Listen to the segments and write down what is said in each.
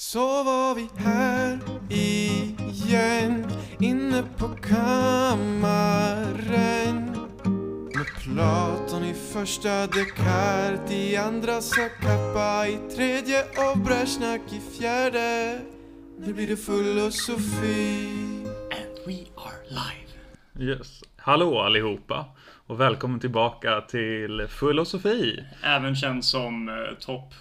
Så var vi här igen inne på kammaren med Platon i första Descartes i andra Zacapa i tredje och Brezjnak i fjärde Nu blir det filosofi And we are live. Yes. Hallå allihopa och välkommen tillbaka till Filosofi. Även känd som eh, topp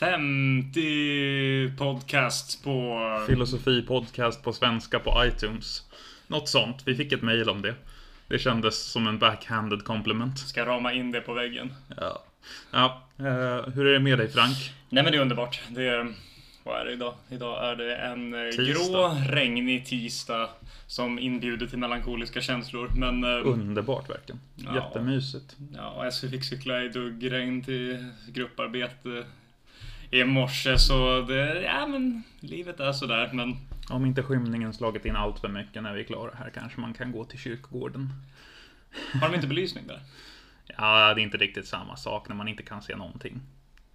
150 podcast på... Filosofi podcast på svenska på iTunes. Något sånt. Vi fick ett mail om det. Det kändes som en backhanded compliment. Ska rama in det på väggen. Ja. ja eh, hur är det med dig Frank? Nej men det är underbart. Det är... Vad är det idag? Idag är det en eh, Tisdag. grå, regnig tisdag som inbjuder till melankoliska känslor. Men... eh, Underbart verkligen. Ja. Jättemysigt. Ja, och SU fick cykla i duggregn till grupparbete i morse så det... Ja men, livet är sådär men... Om inte skymningen slagit in allt för mycket när vi är klara här kanske man kan gå till kyrkogården. Har de inte belysning där? Ja, det är inte riktigt samma sak när man inte kan se någonting.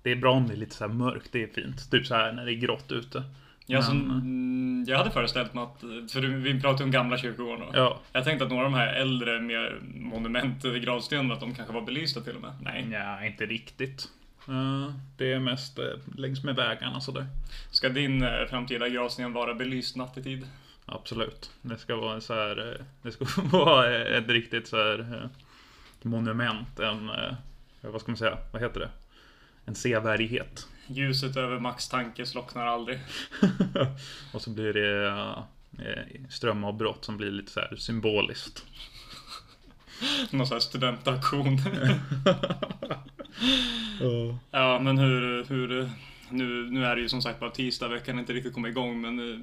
Det är bra om det är lite så mörkt, det är fint. Typ så här när det är grått ute. Ja, Men, mm, jag hade föreställt mig att, för vi pratade om gamla kyrkogårdar. Ja, Jag tänkte att några av de här äldre, mer monument gravstenarna, att de kanske var belysta till och med. Nej. Ja, inte riktigt. Eh, Det är mest eh, längs med vägarna sådär. Ska din eh, framtida gravsten vara belyst nattetid? Absolut. Det ska vara så här. eh, Det ska vara ett riktigt så här monument. En, vad ska man säga? Vad heter det? En sevärdhet. Ljuset över Max tanke slocknar aldrig. Och så blir det strömavbrott som blir lite så här symboliskt. Någon sån här studentaktion. ja, men hur, hur nu, nu är det ju som sagt bara tisdag, veckan inte riktigt kommit igång, men eh,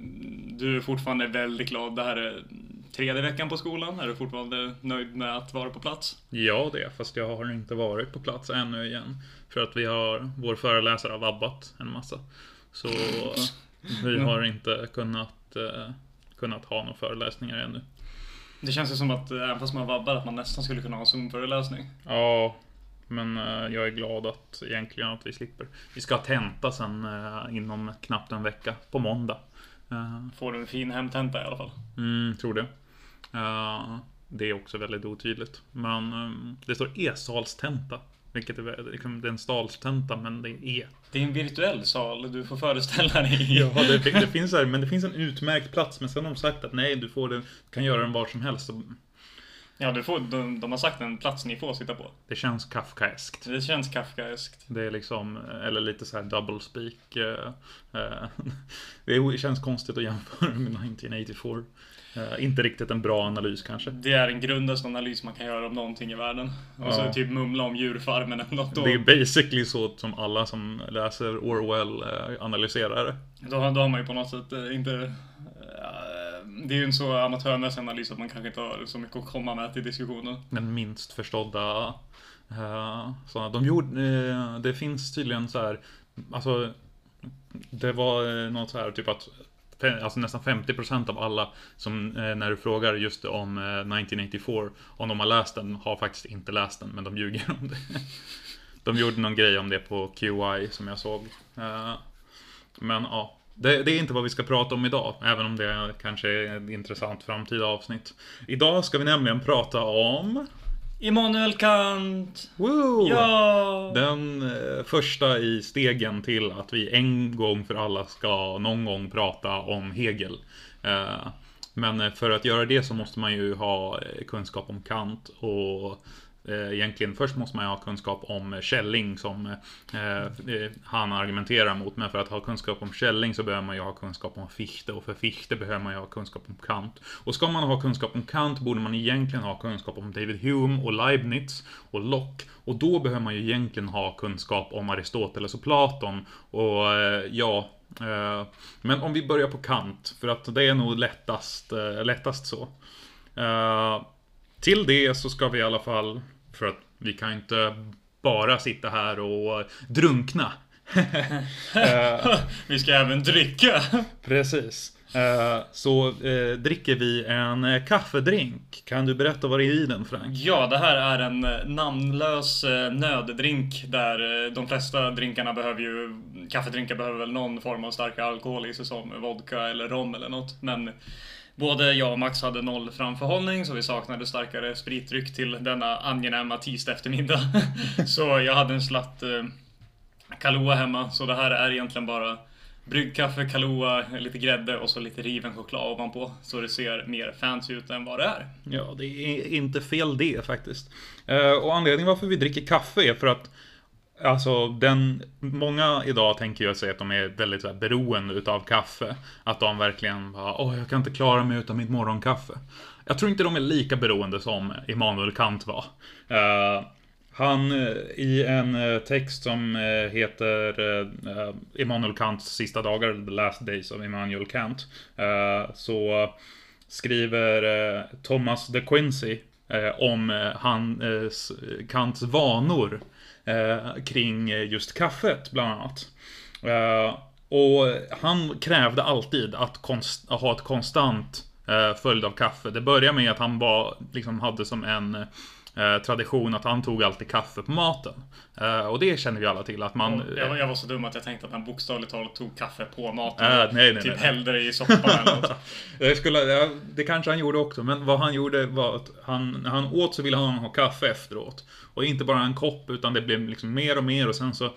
du är fortfarande väldigt glad. Det här är tredje veckan på skolan. Är du fortfarande nöjd med att vara på plats? Ja, det. Fast jag har inte varit på plats ännu igen. För att vi har, vår föreläsare har vabbat en massa. Så vi har inte kunnat, eh, kunnat ha några föreläsningar ännu. Det känns ju som att eh, även fast man vabbar att man nästan skulle kunna ha Zoom-föreläsning. Ja, men eh, jag är glad att egentligen att vi slipper. Vi ska ha tenta sen eh, inom knappt en vecka. På måndag. Eh, Får du en fin hemtenta i alla fall. Mm, tror det. Eh, det är också väldigt otydligt. Men eh, det står e-salstenta. Vilket är, liksom, det är en stalstenta men det är. Det är en virtuell sal, du får föreställa dig. Ja, det, det finns här, men det finns en utmärkt plats. Men sen har de sagt att nej, du får det, kan göra den var som helst. Ja, du får, de, de har sagt en plats ni får sitta på. det känns Kafkaeskt. Det känns Kafkaeskt. Det är liksom, eller lite så här double speak. eh, eh, Det känns konstigt att jämföra med 1984. Eh, Inte riktigt en bra analys kanske. Det är den grundaste analys man kan göra om någonting i världen. Och så Ja. typ mumla om djurfarmen eller något. Då, Det är basically så som alla som läser Orwell eh, analyserar det. då, har- då har man ju på något sätt eh, inte... Det är ju en så amatörmässig analys att man kanske inte har så mycket att komma med till diskussionen. Den minst förstådda. eh, Så de gjorde, eh, det finns tydligen så här, alltså det var något så här typ att Alltså nästan 50% av alla som eh, när du frågar just om eh, 1984 Om de har läst den har faktiskt inte läst den men de ljuger om det. De gjorde någon grej om det på QI som jag såg. Eh, Men ja, det, det är inte vad vi ska prata om idag, även om det kanske är ett intressant framtida avsnitt. Idag ska vi nämligen prata om... Immanuel Kant! Woo! Ja! Den eh, första i stegen till att vi en gång för alla ska någon gång prata om Hegel. Eh, men för att göra det så måste man ju ha eh, kunskap om Kant och Eh, egentligen först måste man ju ha kunskap om Källing som eh, eh, han argumenterar mot. Men för att ha kunskap om Källing så behöver man ju ha kunskap om Fichte och för Fichte behöver man ju ha kunskap om Kant. Och ska man ha kunskap om Kant borde man egentligen ha kunskap om David Hume och Leibniz och Locke. Och då behöver man ju egentligen ha kunskap om Aristoteles och Platon. Och eh, ja, eh, men om vi börjar på Kant, för att det är nog lättast, eh, lättast så. Eh, till det så ska vi i alla fall, för att vi kan inte bara sitta här och drunkna. Eh, Vi ska även dricka! Precis. Eh, så eh, dricker vi en eh, kaffedrink. Kan du berätta vad det är i den Frank? Ja, det här är en namnlös nöddrink där de flesta drinkarna behöver ju... Kaffedrinkar behöver väl någon form av stark alkohol i sig som vodka eller rom eller något. Men både jag och Max hade noll framförhållning så vi saknade starkare spritdryck till denna angenäma tisdag eftermiddag. så jag hade en slatt eh, Kahlua hemma. Så det här är egentligen bara bryggkaffe, Kahlua, lite grädde och så lite riven choklad ovanpå. Så det ser mer fancy ut än vad det är. Ja, det är inte fel det faktiskt. Eh, och anledningen varför vi dricker kaffe är för att Alltså den, många idag tänker jag sig att de är väldigt så här, beroende utav kaffe. Att de verkligen bara, åh jag kan inte klara mig utan mitt morgonkaffe. Jag tror inte de är lika beroende som Immanuel Kant var. Uh, han eh, i en eh, text som heter uh, Immanuel Kants sista dagar, The Last Days of Immanuel Kant. Uh, så skriver uh, Thomas de Quincey om han, Kants vanor Eh, kring just kaffet bland annat. Eh, och han krävde alltid att ha ett konstant eh, följd av kaffe. Det började med att han var, liksom hade som en eh, tradition att han tog alltid kaffe på maten. Eh, och det känner vi alla till att man... jag, var, jag, var så dum att jag tänkte att han bokstavligt talat tog kaffe på maten. Äh, nej, nej, typ nej. hällde det i soppan eller något. det, skulle, det kanske han gjorde också, men vad han gjorde var att han, när han åt så ville han ha kaffe efteråt. Och inte bara en kopp, utan det blev liksom mer och mer och sen så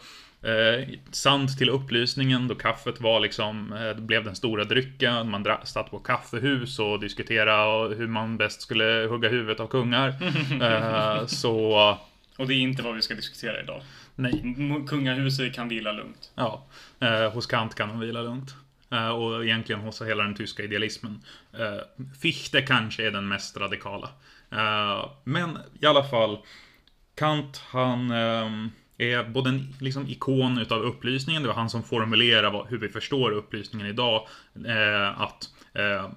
Eh, sant till upplysningen då kaffet var liksom, eh, blev den stora drycken. Man satt på kaffehus och diskuterade hur man bäst skulle hugga huvudet av kungar. eh, så... Och det är inte vad vi ska diskutera idag. Nej. Kungahuset kan vila lugnt. Ja, eh, hos Kant kan de vila lugnt. Eh, och egentligen hos hela den tyska idealismen. Eh, Fichte kanske är den mest radikala. Eh, men i alla fall, Kant han ehm, är både en liksom, ikon utav upplysningen, det var han som formulerade hur vi förstår upplysningen idag. Eh, att eh,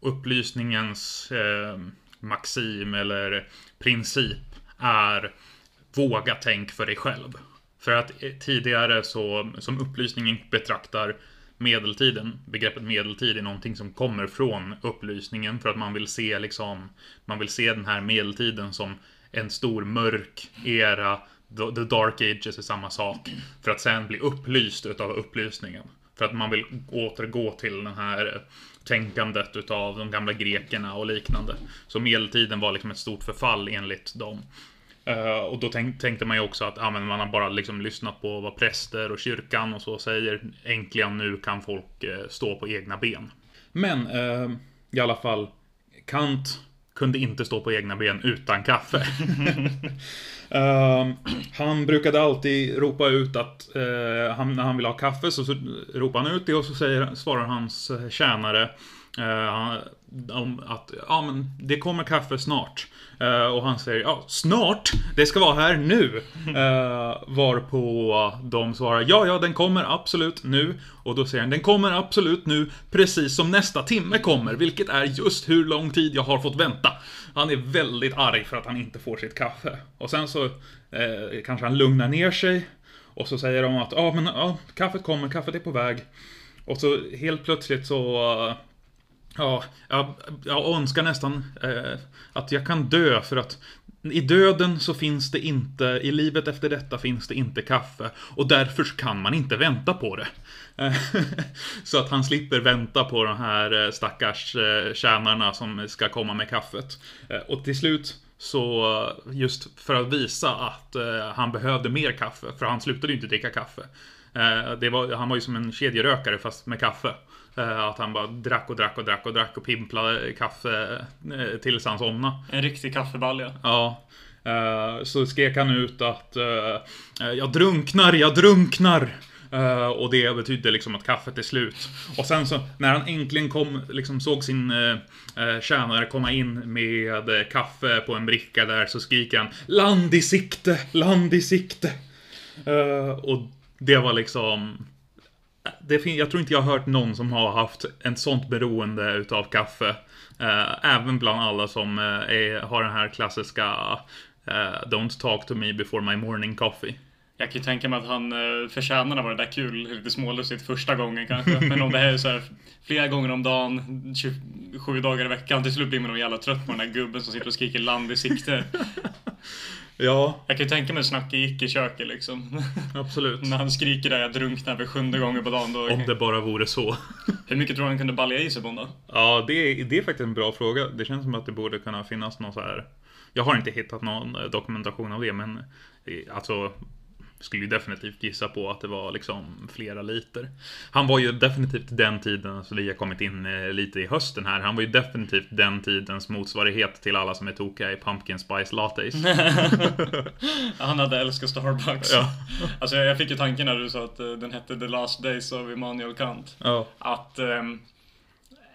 upplysningens eh, maxim eller princip är våga tänk för dig själv. För att eh, tidigare så, som upplysningen betraktar medeltiden, begreppet medeltid är någonting som kommer från upplysningen för att man vill se liksom, man vill se den här medeltiden som en stor mörk era The Dark Ages är samma sak. För att sen bli upplyst utav upplysningen. För att man vill återgå till den här tänkandet utav de gamla grekerna och liknande. Så medeltiden var liksom ett stort förfall enligt dem. Uh, och då tänk, tänkte man ju också att ah, men man har bara liksom lyssnat på vad präster och kyrkan och så säger. Äntligen nu kan folk uh, stå på egna ben. Men uh, i alla fall, Kant kunde inte stå på egna ben utan kaffe. Uh, han brukade alltid ropa ut att uh, han, när han vill ha kaffe så, så ropar han ut det och så säger, svarar hans eh, tjänare om att ja, men det kommer kaffe snart. Uh, och han säger ja, snart? Det ska vara här nu. Uh, varpå de svarar ja, ja, den kommer absolut nu. Och då säger han den kommer absolut nu, precis som nästa timme kommer, vilket är just hur lång tid jag har fått vänta. Han är väldigt arg för att han inte får sitt kaffe. Och sen så eh, kanske han lugnar ner sig. Och så säger de att ja, men ja, kaffet kommer, kaffet är på väg. Och så helt plötsligt så Ja, jag, jag önskar nästan eh, att jag kan dö för att i döden så finns det inte, i livet efter detta finns det inte kaffe. Och därför kan man inte vänta på det. så att han slipper vänta på de här eh, stackars eh, tjänarna som ska komma med kaffet. Eh, och till slut så just för att visa att han behövde mer kaffe, för han slutade ju inte dricka kaffe. Det var, han var ju som en kedjerökare fast med kaffe. Att han bara drack och drack och drack och drack och pimplade kaffe tills han somnade. En riktig kaffebalja. Ja. Så skrek han ut att Jag drunknar, jag drunknar! Uh, och det betydde liksom att kaffet är slut. Och sen så när han äntligen kom, liksom såg sin uh, tjänare komma in med kaffe på en bricka där så skriker han Land i sikte, land i sikte. Och det var liksom det jag tror inte jag har hört någon som har haft ett sånt beroende utav kaffe. även bland alla som är, har den här klassiska Don't talk to me before my morning coffee. Jag kan ju tänka mig att han eh, förtjänar att vara där kul, lite smålustigt första gången kanske. Men om det här är så här flera gånger om dagen, 27 dagar i veckan, till slut blir man nog jävla trött på den där gubben som sitter och skriker land i sikte. Ja, Jag kan ju tänka mig Snacke gick i köket liksom. absolut. När han skriker där jag drunknar för sjunde gången på dagen. Då, Om det bara vore så. Hur mycket tror du han kunde balja i sig på en dag? Ja, det är, det är faktiskt en bra fråga. Det känns som att det borde kunna finnas någon så här. Jag har inte hittat någon eh, dokumentation av det, men eh, alltså skulle ju definitivt gissa på att det var liksom flera liter. Han var ju definitivt den tiden, så vi har kommit in eh, lite i hösten här. Han var ju definitivt den tidens motsvarighet till alla som är tokiga i pumpkin spice lattes. Han hade älskat Starbucks. Ja. Alltså jag fick ju tanken när du sa att eh, den hette The Last Days av Immanuel Kant. ja. Att ehm,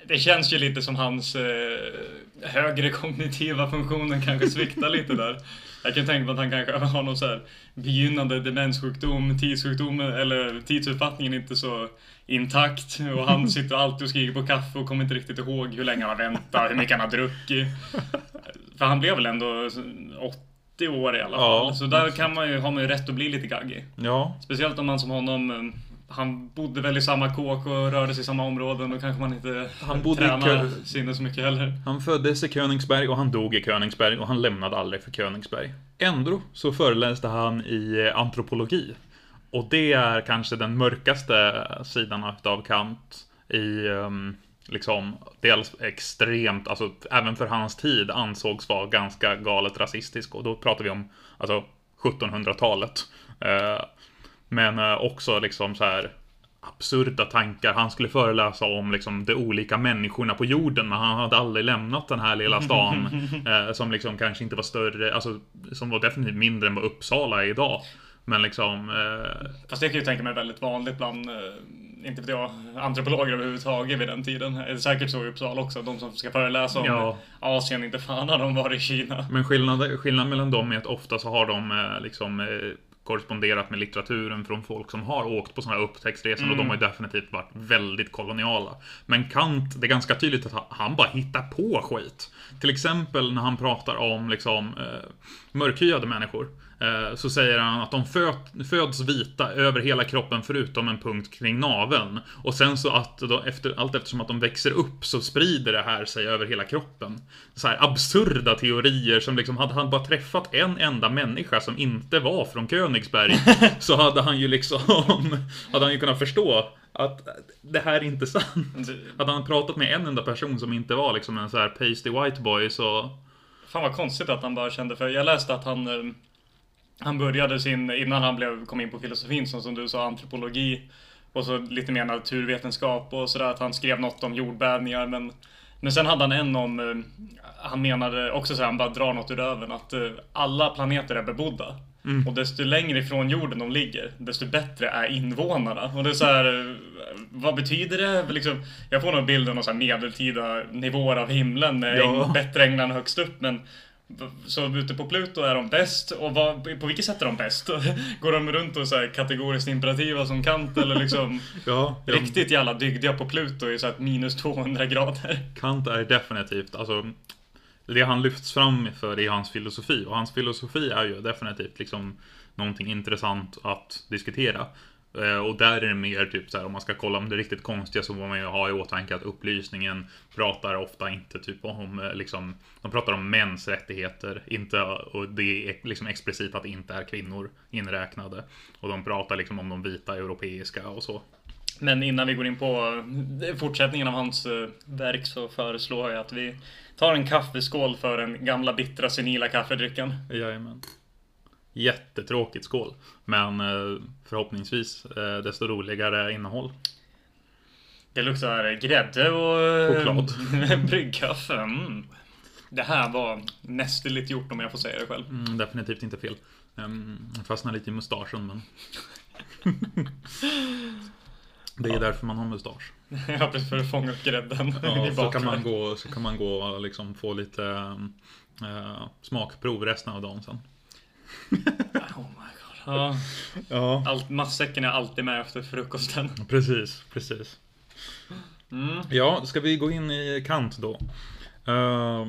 det känns ju lite som hans eh, högre kognitiva funktioner kanske sviktar lite där. Jag kan tänka mig att han kanske har någon så här begynnande demenssjukdom, tidssjukdom eller tidsuppfattningen inte så intakt. Och han sitter alltid och skriker på kaffe och kommer inte riktigt ihåg hur länge han har väntat, hur mycket han har druckit. För han blev väl ändå 80 år i alla fall. Ja, så där kan man ju, har man ju rätt att bli lite gaggig. ja, Speciellt om man som honom eh, han bodde väl i samma kåk och rörde sig i samma områden. Då kanske man inte Han bodde Kö- sinne så mycket heller. Han föddes i Königsberg och han dog i Königsberg och han lämnade aldrig för Königsberg. Ändå så föreläste han i eh, antropologi. Och det är kanske den mörkaste sidan av Kant i ehm, liksom dels extremt, alltså även för hans tid ansågs vara ganska galet rasistisk och då pratar vi om alltså 1700-talet. Eh, men eh, också liksom så här absurda tankar. Han skulle föreläsa om liksom de olika människorna på jorden, men han hade aldrig lämnat den här lilla stan eh, som liksom kanske inte var större, alltså som var definitivt mindre än vad Uppsala är idag. Men liksom, eh, Fast det kan jag ju tänka mig väldigt vanligt bland, eh, inte vet jag, antropologer överhuvudtaget vid den tiden. Det är säkert så i Uppsala också. De som ska föreläsa om Ja. Asien, inte fan har de varit i Kina. men skillnaden, skillnaden mellan dem är att ofta så har de eh, liksom eh, korresponderat med litteraturen från folk som har åkt på sådana här upptäcktsresor och de har ju definitivt varit väldigt koloniala. Men Kant, det är ganska tydligt att han- han bara hittar på skit. Till exempel när han pratar om liksom eh, mörkhyade människor. Eh, så säger han att de föd, föds vita över hela kroppen förutom en punkt kring naveln. Och sen så att då efter, allt eftersom att de växer upp så sprider det här sig över hela kroppen. Så här absurda teorier som liksom, hade han bara träffat en enda människa som inte var från Königsberg så hade han ju liksom, hade han ju kunnat förstå att det här är inte sant. Hade han pratat med en enda person som inte var liksom en så här pasty white boy så... Fan vad konstigt att han bara kände för. Jag läste att han eh, Han började sin, innan han blev, kom in på filosofin som, som du sa, antropologi och så lite mer naturvetenskap och sådär, att han skrev något om jordbävningar men men sen hade han en om, eh, han menade också så här, han bara drar något ur röven, att eh, alla planeter är bebodda. Och desto längre ifrån jorden de ligger, desto bättre är invånarna. Och det är så här, eh, vad betyder det? Liksom, jag får nog bilden av så här medeltida nivåer av himlen med Ja. bättre änglarna högst upp, men så ute på Pluto är de bäst och vad, på vilket sätt är de bäst? Går de runt och så här kategoriskt imperativa som Kant eller liksom Ja, ja. riktigt jävla dygdiga på Pluto i så här minus 200 grader? Kant är definitivt, alltså det han lyfts fram för är hans filosofi och hans filosofi är ju definitivt liksom någonting intressant att diskutera. Eh, Och där är det mer typ så här, om man ska kolla om det är riktigt konstiga så får man ju ha i åtanke att upplysningen pratar ofta inte typ om eh, liksom, de pratar om mäns rättigheter, inte, och det är liksom explicit att det inte är kvinnor inräknade. Och de pratar liksom om de vita europeiska och så. Men innan vi går in på eh, fortsättningen av hans verk så föreslår jag att vi tar en kaffeskål för den gamla bittra senila kaffedrycken. Jajamän. Jättetråkigt skål. Men eh, förhoppningsvis eh, desto roligare innehåll. Det luktar grädde och eh, Choklad. bryggkaffe. Mm. Det här var nästeligt gjort om jag får säga det själv. Mm, definitivt inte fel. Um, fastnar lite i mustaschen men... Det är därför man har mustasch. Ja, precis för att fånga upp grädden Ja, i så, kan man gå, så kan man gå och liksom få lite eh, smakprov resten av dagen sen. Oh my god. Ja, Ja, allt, matsäcken är alltid med efter frukosten. precis, precis. Mm. Ja, ska vi gå in i Kant då? Eh,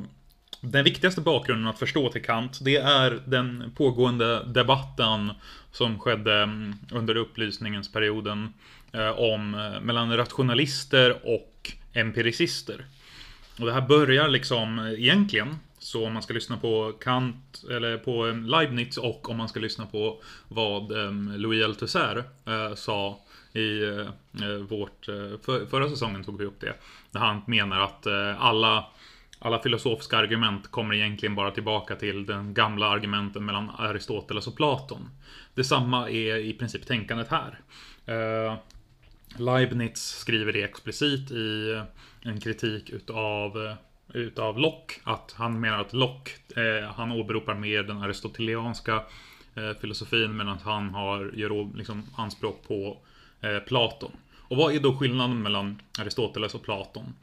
den viktigaste bakgrunden att förstå till Kant, det är den pågående debatten som skedde mm, under upplysningens-perioden eh, om eh, mellan rationalister och empiricister. Och det här börjar liksom eh, egentligen så om man ska lyssna på Kant eller på Leibniz och om man ska lyssna på vad Louis Althusser eh, sa i eh, eh, vårt, för, förra säsongen tog vi upp det. Där han menar att alla alla filosofiska argument kommer egentligen bara tillbaka till den gamla argumenten mellan Aristoteles och Platon. Detsamma är i princip tänkandet här. Leibniz skriver det explicit i en kritik utav, utav Locke. Att han menar att Locke, eh, han åberopar mer den aristotelianska eh, filosofin medan han har, gör liksom anspråk på eh, Platon. Och vad är då skillnaden mellan Aristoteles och Platon?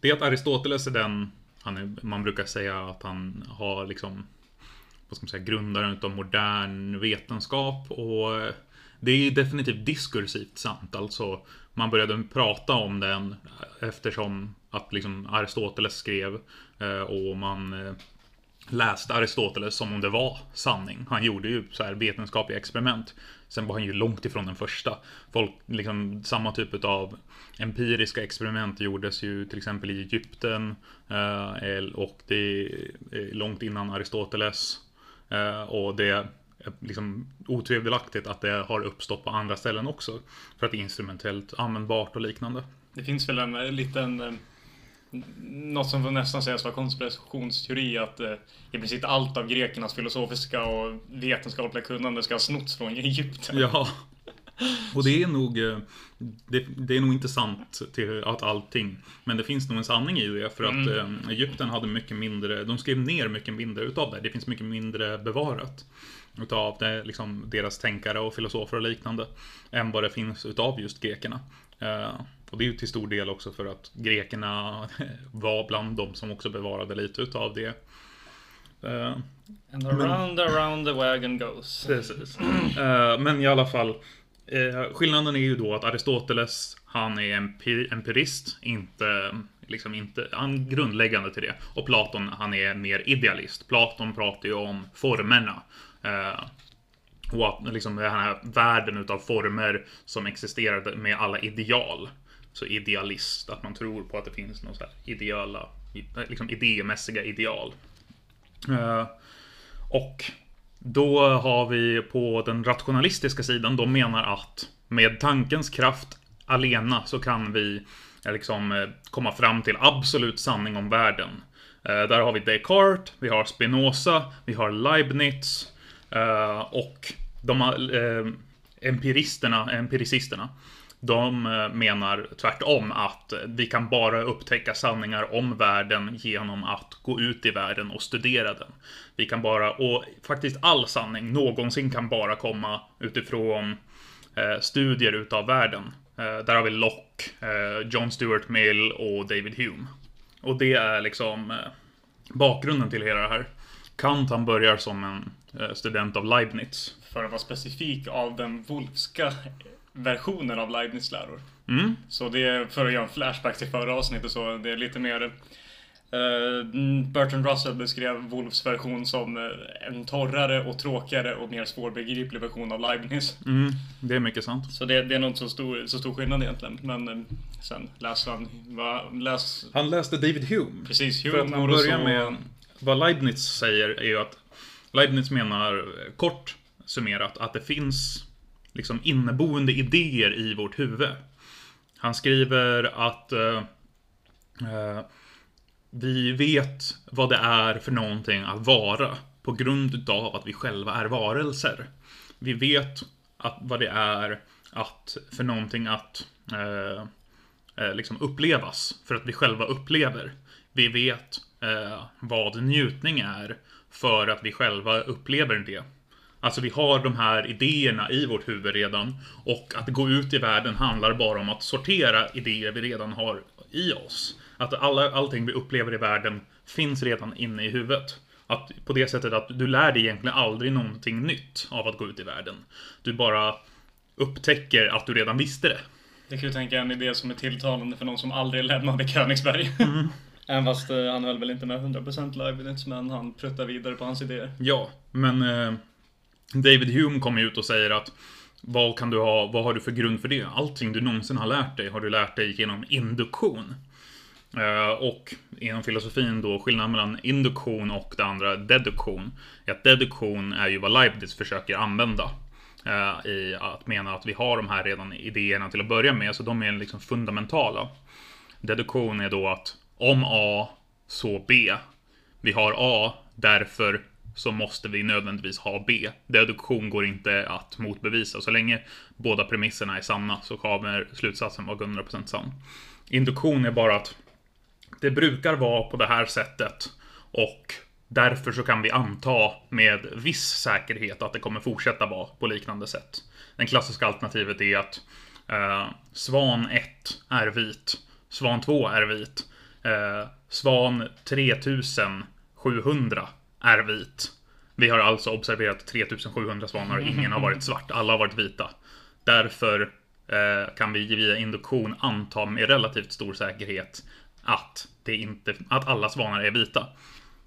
Det är att Aristoteles är den är, man brukar säga att han har liksom vad ska man säga, grundaren utav modern vetenskap och eh, det är definitivt diskursivt sant. Alltså man började prata om den eftersom att liksom Aristoteles skrev eh, och man eh, läste Aristoteles som om det var sanning. Han gjorde ju så här vetenskapliga experiment. Sen var han ju långt ifrån den första. Folk, liksom samma typ av empiriska experiment gjordes ju till exempel i Egypten eh, och det är långt innan Aristoteles. Och det liksom otvivelaktigt att det har uppstått på andra ställen också. För att det är instrumentellt användbart och liknande. Det finns väl en eh, liten något som får nästan sägas vara konspirationsteori att eh, i princip allt av grekernas filosofiska och vetenskapliga kunnande ska ha snotts från Egypten. Ja. Och det är nog eh, det, det, är nog inte sant till att allting. Men det finns nog en sanning i det för att mm. eh, Egypten hade mycket mindre, de skrev ner mycket mindre utav det. Det finns mycket mindre bevarat. Utav det, liksom, deras tänkare och filosofer och liknande. Än vad det finns utav just grekerna. Eh, och det är ju till stor del också för att grekerna var bland de som också bevarade lite utav det. Uh, And around, men, around the wagon goes. Precis. Uh, men i alla fall. Skillnaden är ju då att Aristoteles, han är empir empirist, inte, liksom inte, han grundläggande till det. Och Platon, han är mer idealist. Platon pratar ju om formerna. Eh, och att liksom den här världen utav former som existerade med alla ideal så idealist, att man tror på att det finns några ideala, liksom idémässiga ideal. Eh, och då har vi på den rationalistiska sidan, de menar att med tankens kraft alena så kan vi eh, liksom eh, komma fram till absolut sanning om världen. Eh, där har vi Descartes, vi har Spinoza, vi har Leibniz Eh, och de eh, empiristerna, empiricisterna de eh, menar tvärtom att vi kan bara upptäcka sanningar om världen genom att gå ut i världen och studera den. Vi kan bara, och faktiskt all sanning någonsin kan bara komma utifrån eh, studier utav världen. Eh, där har vi Locke, eh, John Stuart Mill och David Hume. Och det är liksom eh, bakgrunden till hela det här. Kant han börjar som en student av Leibniz. För att vara specifik av den Wolfska versionen av Leibniz läror. Mm. Så det är, för att göra en flashback till förra avsnittet så, det är lite mer uh, Bertrand Russell beskrev Wolfs version som uh, en torrare och tråkigare och mer svårbegriplig version av Leibniz. Mm, det är mycket sant. Så det, det är nog inte så stor, så stor skillnad egentligen. Men uh, sen läste han, va, läs... Han läste David Hume. Precis, Hume. För att man börjar så... med vad Leibniz säger är ju att Leibniz menar eh, kort summerat att det finns liksom inneboende idéer i vårt huvud. Han skriver att eh, eh vi vet vad det är för någonting att vara på grund av att vi själva är varelser. Vi vet att, vad det är att, för någonting att eh, eh liksom upplevas för att vi själva upplever. Vi vet vad njutning är för att vi själva upplever det. Alltså vi har de här idéerna i vårt huvud redan. Och att gå ut i världen handlar bara om att sortera idéer vi redan har i oss. Att alla, allting vi upplever i världen finns redan inne i huvudet. Att på det sättet att du lär dig egentligen aldrig någonting nytt av att gå ut i världen. Du bara upptäcker att du redan visste det. Jag kan ju tänka en idé som är tilltalande för någon som aldrig lämnade Königsberg. Mm. Även fast eh, han höll väl inte med 100% live men han pruttar vidare på hans idéer. Ja, men eh, David Hume kommer ut och säger att vad kan du ha, vad har du för grund för det? Allting du någonsin har lärt dig har du lärt dig genom induktion. Eh, och inom filosofin då, skillnaden mellan induktion och det andra, deduktion, är att deduktion är ju vad Leibniz försöker använda. eh, I att mena att vi har de här redan idéerna till att börja med, så de är liksom fundamentala. Deduktion är då att om A, så B. Vi har A, därför så måste vi nödvändigtvis ha B. Deduktion går inte att motbevisa. Så länge båda premisserna är sanna så kommer slutsatsen vara 100% sann. Induktion är bara att det brukar vara på det här sättet och därför så kan vi anta med viss säkerhet att det kommer fortsätta vara på liknande sätt. Det klassiska alternativet är att eh, Svan 1 är vit, Svan 2 är vit, eh, Svan 3700 är vit. Vi har alltså observerat 3700 svanar och ingen har varit svart. Alla har varit vita. Därför eh, kan vi via induktion anta med relativt stor säkerhet att, det inte, att alla svanar är vita.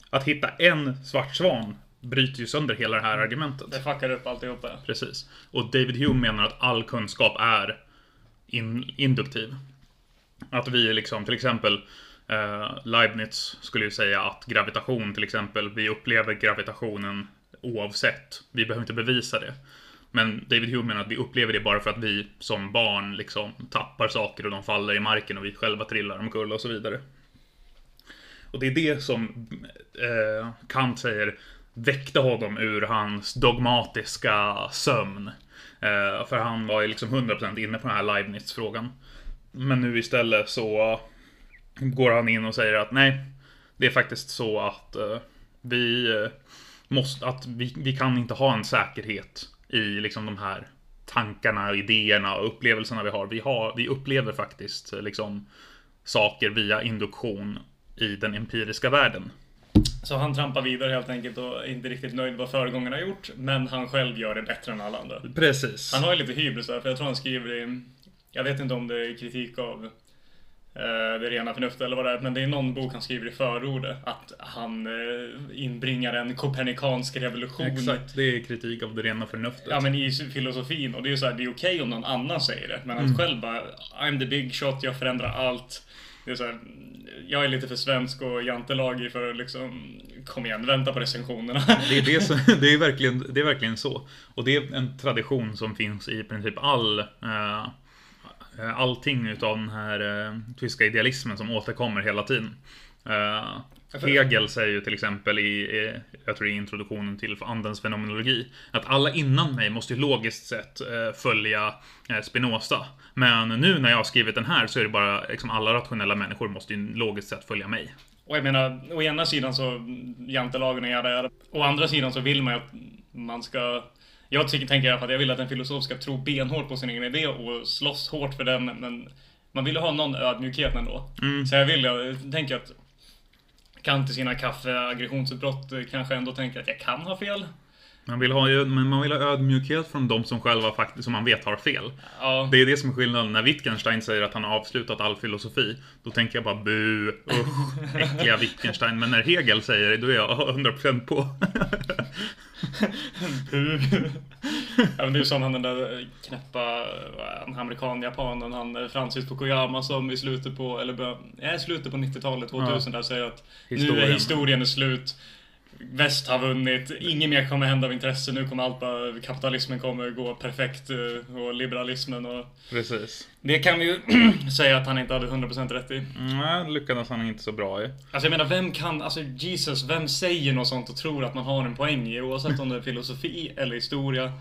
Att hitta en svart svan bryter ju sönder hela det här argumentet. Det fuckar upp alltihopa. Precis. Och David Hume menar att all kunskap är in, induktiv. Att vi liksom, till exempel Eh, Leibniz skulle ju säga att gravitation till exempel, vi upplever gravitationen oavsett. Vi behöver inte bevisa det. Men David Hume menar att vi upplever det bara för att vi som barn liksom tappar saker och de faller i marken och vi själva trillar omkull och så vidare. Och det är det som eh, Kant säger väckte honom ur hans dogmatiska sömn. Eh, för han var ju liksom 100% inne på den här Leibniz-frågan. Men nu istället så går han in och säger att nej, det är faktiskt så att eh, vi eh, måste, att vi, vi kan inte ha en säkerhet i liksom de här tankarna, idéerna och upplevelserna vi har. Vi, har, vi upplever faktiskt eh, liksom saker via induktion i den empiriska världen. Så han trampar vidare helt enkelt och är inte riktigt nöjd med vad föregångarna har gjort. Men han själv gör det bättre än alla andra. Precis. Han har ju lite hybris där, för jag tror han skriver i... Jag vet inte om det är kritik av det rena förnuftet eller vad det är, men det är någon bok han skriver i förordet. Att han eh, inbringar en kopernikansk revolution. Exakt, det är kritik av det rena förnuftet. Ja men i filosofin, och det är ju så här, det är okej om någon annan säger det. Men att själv bara, I'm the big shot, jag förändrar allt. Det är så här, jag är lite för svensk och jantelagig för att liksom, kom igen, vänta på recensionerna. Det är, det, som, det, är verkligen, det är verkligen så. Och det är en tradition som finns i princip all eh, allting utav den här eh, tyska idealismen som återkommer hela tiden. Eh, Hegel säger ju till exempel i, eh, jag tror i introduktionen till andens fenomenologi, att alla innan mig måste ju logiskt sett eh, följa eh, Spinoza. Men nu när jag har skrivit den här så är det bara, liksom alla rationella människor måste ju logiskt sett följa mig. Och jag menar, å ena sidan så jantelagen och jada jada. Å andra sidan så vill man ju att man ska... Jag tycker, tänker i alla fall att jag vill att en filosof ska tro benhårt på sin egen idé och slåss hårt för den, men man vill ju ha någon ödmjukhet ändå. Så jag vill, jag tänker att Kant i sina kaffeaggressionsutbrott kanske ändå tänker att jag kan ha fel. Man vill ha, men man vill ha ödmjukhet från de som själva faktiskt, som man vet har fel. Ja, Det är det som är skillnaden. När Wittgenstein säger att han har avslutat all filosofi, då tänker jag bara bu, usch, äckliga Wittgenstein. Men när Hegel säger det, då är jag 100% på. ja men det är som han den där knäppa amerikan-japanen, han eh, Francis Fukuyama som i slutet på, eller ja, i slutet på 90-talet, 2000 där säger att nu är Historien. historien är slut. Väst har vunnit, inget mer kommer hända av intresse, nu kommer allt bara, kapitalismen kommer gå perfekt eh, och liberalismen och Precis. det kan vi ju säga att han inte hade 100% rätt i. Nej, det lyckades han inte så bra i. Alltså jag menar, vem kan, alltså Jesus, vem säger något sånt och tror att man har en poäng i, oavsett om det är filosofi eller historia.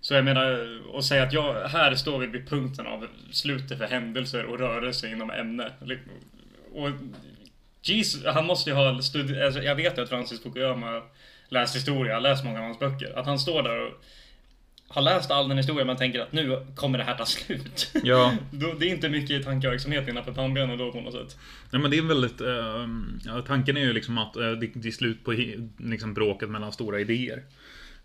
Så jag menar, och säga att jag, här står vi vid punkten av slutet för händelser och rörelse inom ämne. Och Jesus, han måste ju ha studerat, alltså jag vet ju att Francis Fukuyama läst historia, läst många av hans böcker. Att han står där och har läst all den historia man tänker att nu kommer det här ta slut. Ja. Det är inte mycket tankeverksamhet innanför pannbenen då på något sätt. Nej men det är väldigt, eh, ja, tanken är ju liksom att eh, det, det är slut på liksom bråket mellan stora idéer.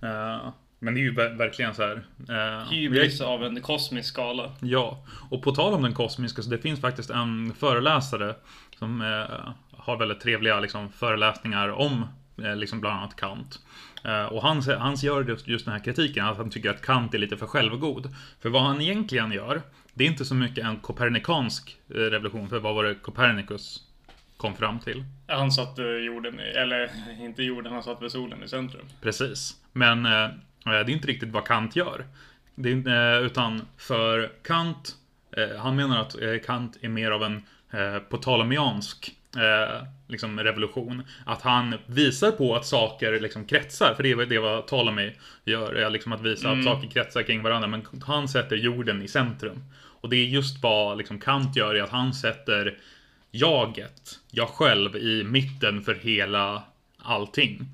Eh, men det är ju ver- verkligen så här. eh, Hybris av en kosmisk skala. Ja, och på tal om den kosmiska så det finns faktiskt en föreläsare som eh, har väldigt trevliga liksom, föreläsningar om eh, liksom bland annat Kant. Eh, Och han, han gör just, just den här kritiken, att han tycker att Kant är lite för självgod. För vad han egentligen gör, det är inte så mycket en kopernikansk eh, revolution, för vad var det Copernicus kom fram till? Han satte jorden, eller inte jorden, han satte solen i centrum. Precis. Men eh, det är inte riktigt vad Kant gör. Det är, eh, utan för Kant, eh, han menar att Kant är mer av en eh, ptolemaiansk eh, liksom revolution. Att han visar på att saker liksom kretsar, för det är det vad Ptolemy gör, liksom att visa att saker kretsar kring varandra. Men han sätter jorden i centrum. Och det är just vad liksom Kant gör, är att han sätter jaget, jag själv, i mitten för hela allting.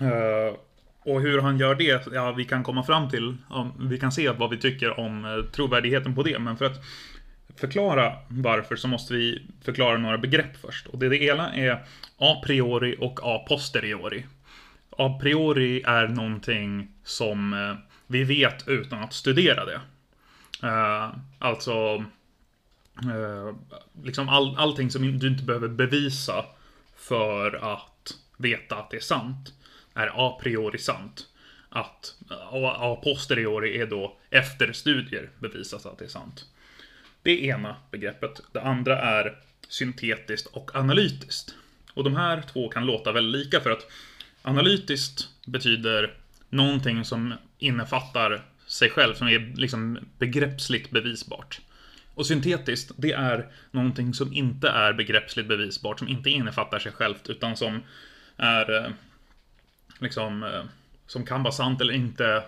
Eh, och hur han gör det, ja vi kan komma fram till, om, vi kan se vad vi tycker om eh, trovärdigheten på det. Men för att förklara varför så måste vi förklara några begrepp först. Och det, det ena är a priori och a posteriori. A priori är någonting som eh, vi vet utan att studera det. Eh, alltså eh, liksom all, allting som du inte behöver bevisa för att veta att det är sant är a priori sant. Att a, a posteriori är då efter studier bevisas att det är sant. Det är ena begreppet. Det andra är syntetiskt och analytiskt. Och de här två kan låta väldigt lika för att analytiskt betyder någonting som innefattar sig själv, som är liksom begreppsligt bevisbart. Och syntetiskt, det är någonting som inte är begreppsligt bevisbart, som inte innefattar sig självt, utan som är eh, liksom, eh, som kan vara sant eller inte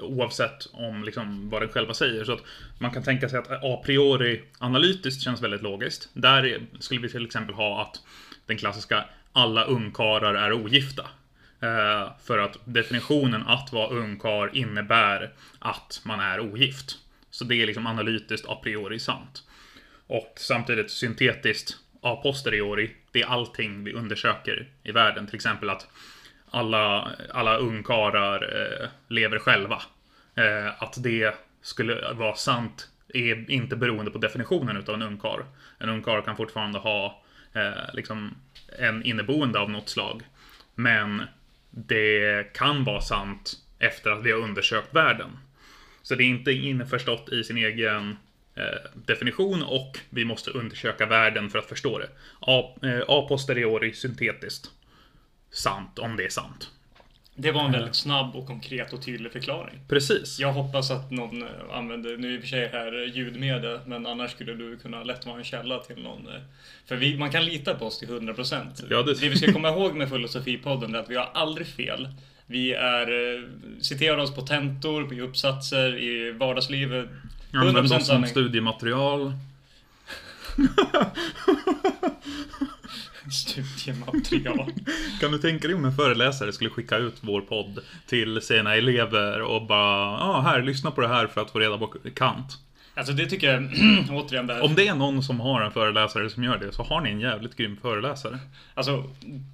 oavsett om liksom vad den själva säger. Så att man kan tänka sig att a priori analytiskt känns väldigt logiskt. Där skulle vi till exempel ha att den klassiska alla ungkarlar är ogifta. Eh, för att definitionen att vara ungkarl innebär att man är ogift. Så det är liksom analytiskt a priori sant. Och samtidigt syntetiskt a posteriori, det är allting vi undersöker i världen. Till exempel att alla, alla ungkarlar eh, lever själva. Eh, att det skulle vara sant är inte beroende på definitionen utav en ungkarl. En ungkarl kan fortfarande ha eh, liksom en inneboende av något slag. Men det kan vara sant efter att vi har undersökt världen. Så det är inte införstått i sin egen eh, definition och vi måste undersöka världen för att förstå det. A, eh, a posteriori syntetiskt. Sant, om det är sant. Det var en väldigt snabb och konkret och tydlig förklaring. Precis. Jag hoppas att någon eh, använder, nu i och för sig här ljudmedia, men annars skulle du kunna lätt vara en källa till någon. eh, För vi, man kan lita på oss till 100%. Ja, det- det vi ska komma ihåg med Filosofipodden är att vi har aldrig fel. Vi är, eh, citerar oss på tentor, i uppsatser, i vardagslivet. Använd 100% dem som sanning. studiematerial. Studiematerial. Kan du tänka dig om en föreläsare skulle skicka ut vår podd till sina elever och bara ja, här, lyssna på det här för att få reda på Kant. Alltså det tycker jag, återigen där. Om det är någon som har en föreläsare som gör det så har ni en jävligt grym föreläsare. Alltså,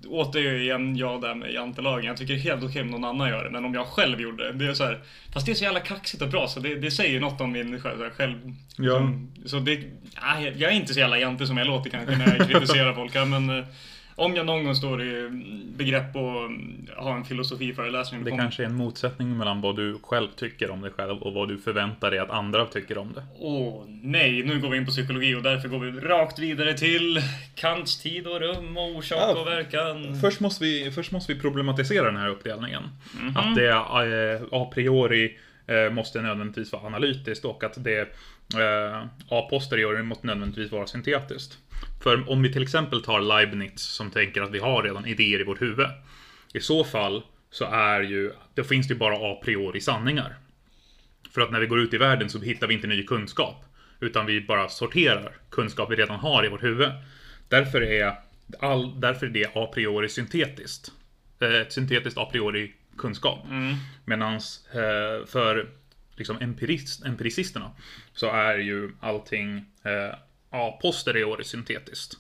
återigen jag där med jantelagen. Jag tycker det är helt okej om någon annan gör det, men om jag själv gjorde det. Det är så här, fast det är så jävla kaxigt och bra, så det, det säger något om min själv. själv Ja. som, så det, jag är inte så jävla jante som jag låter kanske när jag kritiserar folk, men eh, om jag någon gång står i begrepp att ha en filosofiföreläsning. Det kanske är en motsättning mellan vad du själv tycker om dig själv och vad du förväntar dig att andra tycker om det. Åh nej, nu går vi in på psykologi och därför går vi rakt vidare till Kants tid och rum och orsak Ja, och verkan. Först måste vi, först måste vi problematisera den här uppdelningen. Mhm. Att det eh, a priori eh, måste nödvändigtvis vara analytiskt och att det eh, a posteriori måste nödvändigtvis vara syntetiskt. För om vi till exempel tar Leibniz som tänker att vi har redan idéer i vårt huvud. I så fall så är ju, då finns det ju bara a priori sanningar. För att när vi går ut i världen så hittar vi inte ny kunskap. Utan vi bara sorterar kunskap vi redan har i vårt huvud. Därför är, all, därför är det a priori syntetiskt. Eh, Ett syntetiskt a priori kunskap. Mm. Medan eh, för liksom empirist, empiricisterna så är ju allting eh, a posteriori syntetiskt.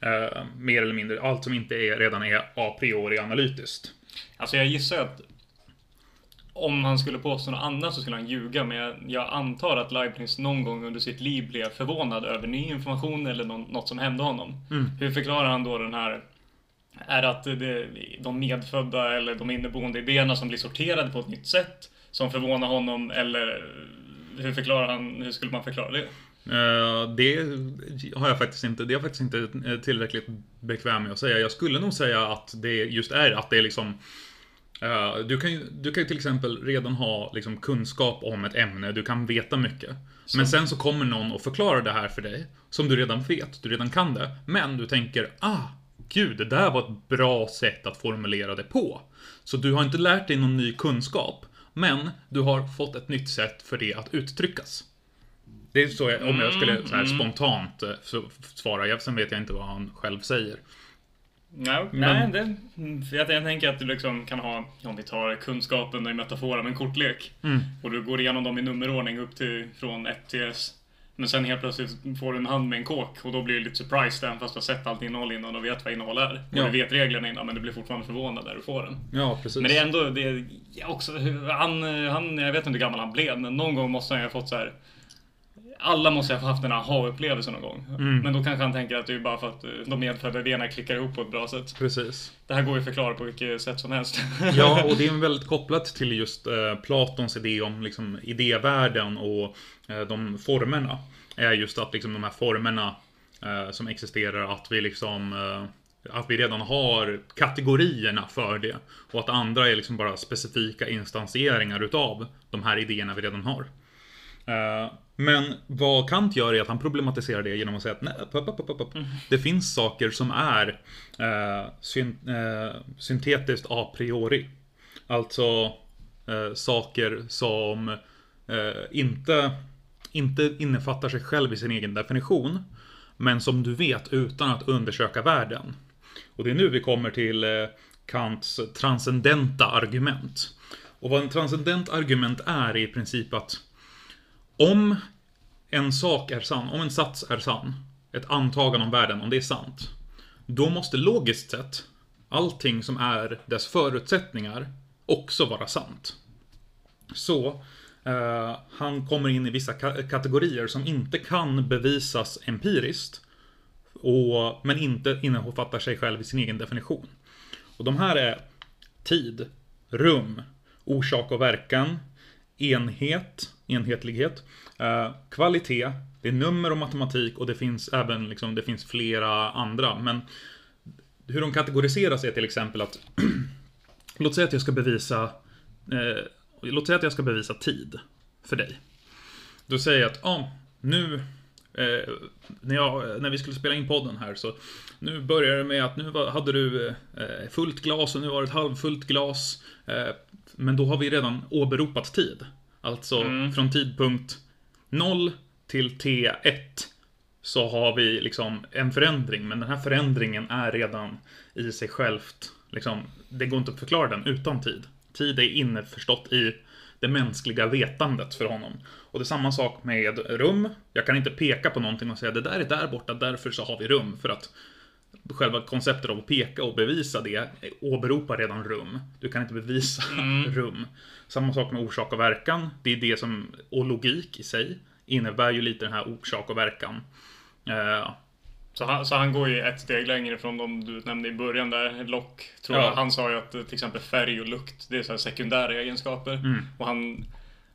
Eh, mer eller mindre, allt som inte är, redan är a priori analytiskt. Alltså jag gissar att om han skulle påstå något annat så skulle han ljuga, men jag, jag antar att Leibniz någon gång under sitt liv blev förvånad över ny information eller nå- något som hände honom. Hur förklarar han då den här Är att det är de medfödda eller de inneboende idéerna som blir sorterade på ett nytt sätt som förvånar honom eller hur förklarar han, hur skulle man förklara det? Eh, det har jag faktiskt inte, det är jag faktiskt inte eh, tillräckligt bekväm med att säga. Jag skulle nog säga att det just är att det är liksom eh, du kan, ju, du kan ju till exempel redan ha liksom kunskap om ett ämne, du kan veta mycket. Men sen så kommer någon och förklarar det här för dig, som du redan vet, du redan kan det. Men du tänker, ah, gud, det där var ett bra sätt att formulera det på. Så du har inte lärt dig någon ny kunskap, men du har fått ett nytt sätt för det att uttryckas. Det är så jag, om jag skulle så här spontant eh, så svara. Sen vet jag inte vad han själv säger. Nej, Men- nej det, jag, jag tänker att du liksom kan ha, om vi tar kunskapen och i metafor av en kortlek. Och du går igenom dem i nummerordning upp till från 1 till S. Men sen helt plötsligt får du en hand med en kåk och då blir det lite surprise även fast du har sett allt innehåll innan och vet vad innehåll är. Och Ja. du vet reglerna innan men du blir fortfarande förvånad när du får den. Ja, precis. Men det är ändå, det är också, han, han, jag vet inte hur gammal han blev, men någon gång måste han ju ha fått så här. Alla måste ha haft en aha-upplevelse någon gång. Men då kanske han tänker att det är bara för att eh, de medfödda idéerna klickar ihop på ett bra sätt. Precis. Det här går ju att förklara på vilket sätt som helst. Ja, och det är väldigt kopplat till just eh, Platons idé om liksom, idévärlden och eh, de formerna. Är just att liksom, de här formerna eh, som existerar, att vi liksom att vi redan har kategorierna för det. Och att andra är liksom bara specifika instansieringar utav de här idéerna vi redan har. Men vad Kant gör är att han problematiserar det genom att säga att nej, pop, pop, pop, pop. det finns saker som är eh, syn, eh, syntetiskt a priori. Alltså eh, saker som eh, inte, inte innefattar sig själv i sin egen definition. Men som du vet utan att undersöka världen. Och det är nu vi kommer till eh, Kants transcendenta argument. Och vad en transcendent argument är, är i princip att om en sak är sann, om en sats är sann, ett antagande om världen, om det är sant, då måste logiskt sett allting som är dess förutsättningar också vara sant. Så eh, han kommer in i vissa ka- kategorier som inte kan bevisas empiriskt, och, men inte innefattar sig själv i sin egen definition. Och de här är tid, rum, orsak och verkan, enhet, enhetlighet, eh, kvalitet, det är nummer och matematik och det finns även liksom, det finns flera andra. Men hur de kategoriseras är till exempel att Låt säga att jag ska bevisa eh, Låt säga att jag ska bevisa tid för dig. Då säger jag att, ja, nu eh, när, jag, när vi skulle spela in podden här så nu börjar det med att nu var, hade du eh, fullt glas och nu var det ett halvfullt glas. Eh, men då har vi redan åberopat tid. Alltså från tidpunkt 0 till T1 så har vi liksom en förändring, men den här förändringen är redan i sig självt, liksom, det går inte att förklara den utan tid. Tid är inneförstått i det mänskliga vetandet för honom. Och det är samma sak med rum. Jag kan inte peka på någonting och säga det där är där borta, därför så har vi rum. För att själva konceptet av att peka och bevisa det åberopar redan rum. Du kan inte bevisa rum. Samma sak med orsak och verkan. Det är det som, och logik i sig, innebär ju lite den här orsak och verkan. Eh, Så han, så han går ju ett steg längre från de du nämnde i början där, Lock. Tror Ja. jag. Han sa ju att till exempel färg och lukt, det är så sekundära egenskaper. Mm. Och han,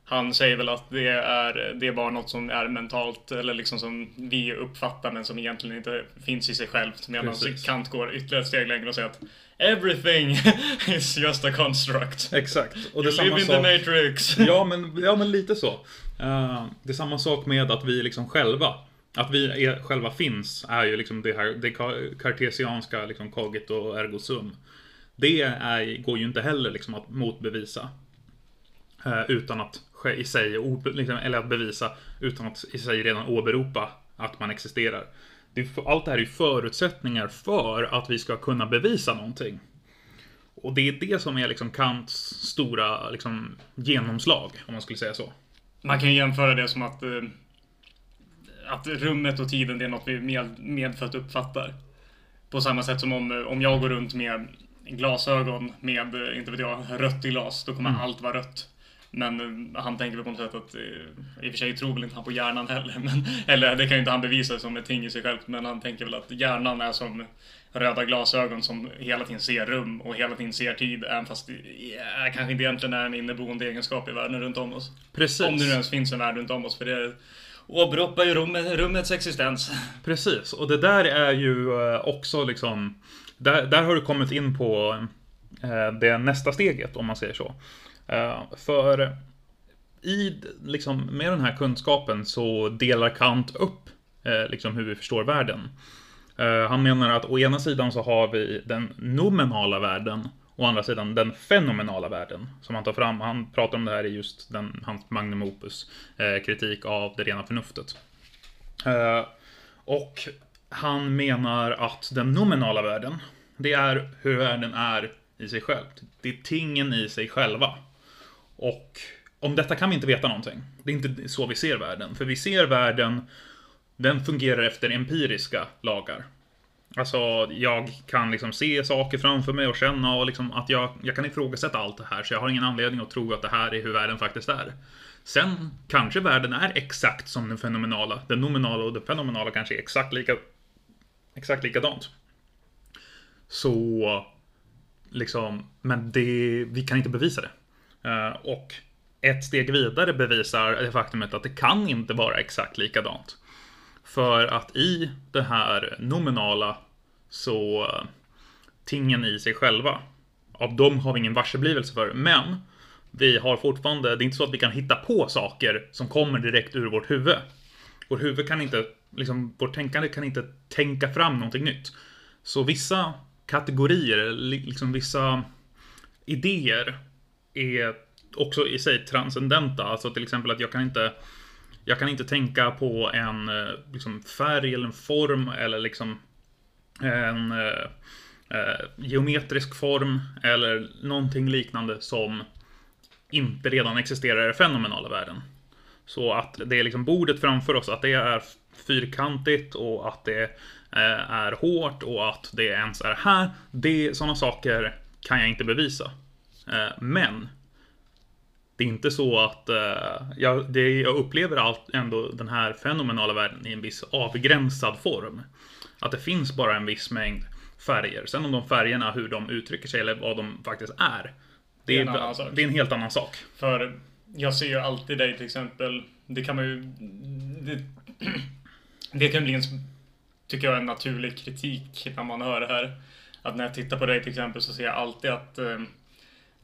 han säger väl att det är, det är bara något som är mentalt, eller liksom som vi uppfattar men som egentligen inte finns i sig självt. Medan Precis. Kant går ytterligare ett steg längre och säger att Everything is just a construct. exakt. Och det You live in sak. the matrix. Ja men, ja, men lite så. Eh, det är samma sak med att vi liksom själva, att vi är, själva finns, är ju liksom det här, det ka- kartesianska liksom cogito ergo sum. Det är, går ju inte heller liksom att motbevisa. eh, utan att i sig, liksom, eller att bevisa utan att i sig redan åberopa att man existerar. Det allt det här är ju förutsättningar för att vi ska kunna bevisa någonting. Och det är det som är liksom Kants stora liksom, genomslag, om man skulle säga så. Man kan jämföra det som att, eh, att rummet och tiden det är något vi med, medfött uppfattar. På samma sätt som om, eh, om jag går runt med glasögon med, eh, inte vet jag, rött i glas, då kommer allt vara rött. Men eh, han tänker väl på något sätt att, eh, i och för sig tror väl inte han på hjärnan heller, men, eller det kan ju inte han bevisa som ett ting i sig självt, men han tänker väl att hjärnan är som röda glasögon som hela tiden ser rum och hela tiden ser tid, även fast det ja, kanske inte egentligen är en inneboende egenskap i världen runt om oss. Precis. Om det nu ens finns en värld runt om oss, för det åberopar ju rummet, rummets existens. Precis, och det där är ju eh, också liksom Där, där har du kommit in på eh, det nästa steget om man säger så. Eh, för i liksom med den här kunskapen så delar Kant upp eh, liksom hur vi förstår världen. Eh, han menar att å ena sidan så har vi den nominala världen Å andra sidan den fenomenala världen som han tar fram. Han pratar om det här i just den, hans magnum opus eh, kritik av det rena förnuftet. Eh, och han menar att den nominala världen, det är hur världen är i sig själv. Det är tingen i sig själva. Och om detta kan vi inte veta någonting. Det är inte så vi ser världen. För vi ser världen, den fungerar efter empiriska lagar. Alltså, jag kan liksom se saker framför mig och känna och liksom att jag, jag kan ifrågasätta allt det här. Så jag har ingen anledning att tro att det här är hur världen faktiskt är. Sen kanske världen är exakt som den fenomenala. Den nominala och den fenomenala kanske är exakt, lika, exakt likadant. Så, liksom, men det, vi kan inte bevisa det. Eh, och ett steg vidare bevisar det faktumet att det kan inte vara exakt likadant. För att i det här nominala så eh, tingen i sig själva, av dem har vi ingen varseblivelse för. Men vi har fortfarande, det är inte så att vi kan hitta på saker som kommer direkt ur vårt huvud. Vårt huvud kan inte, liksom, vårt tänkande kan inte tänka fram någonting nytt. Så vissa kategorier, liksom vissa idéer är också i sig transcendenta. Alltså till exempel att jag kan inte jag kan inte tänka på en eh, liksom, färg eller en form eller liksom en eh, eh, geometrisk form eller någonting liknande som inte redan existerar i den fenomenala världen. Så att det är liksom bordet framför oss, att det är fyrkantigt och att det eh, är hårt och att det ens är här. Det, sådana saker kan jag inte bevisa. Eh, men det är inte så att uh, jag, det, jag upplever allt ändå den här fenomenala världen i en viss avgränsad form. Att det finns bara en viss mängd färger. Sen om de färgerna, hur de uttrycker sig eller vad de faktiskt är. Det är, det är, en, det är en helt annan sak. För jag ser ju alltid dig till exempel. Det kan man ju... Det, det kan bli en, tycker jag, en naturlig kritik när man hör det här. Att när jag tittar på dig till exempel så ser jag alltid att eh,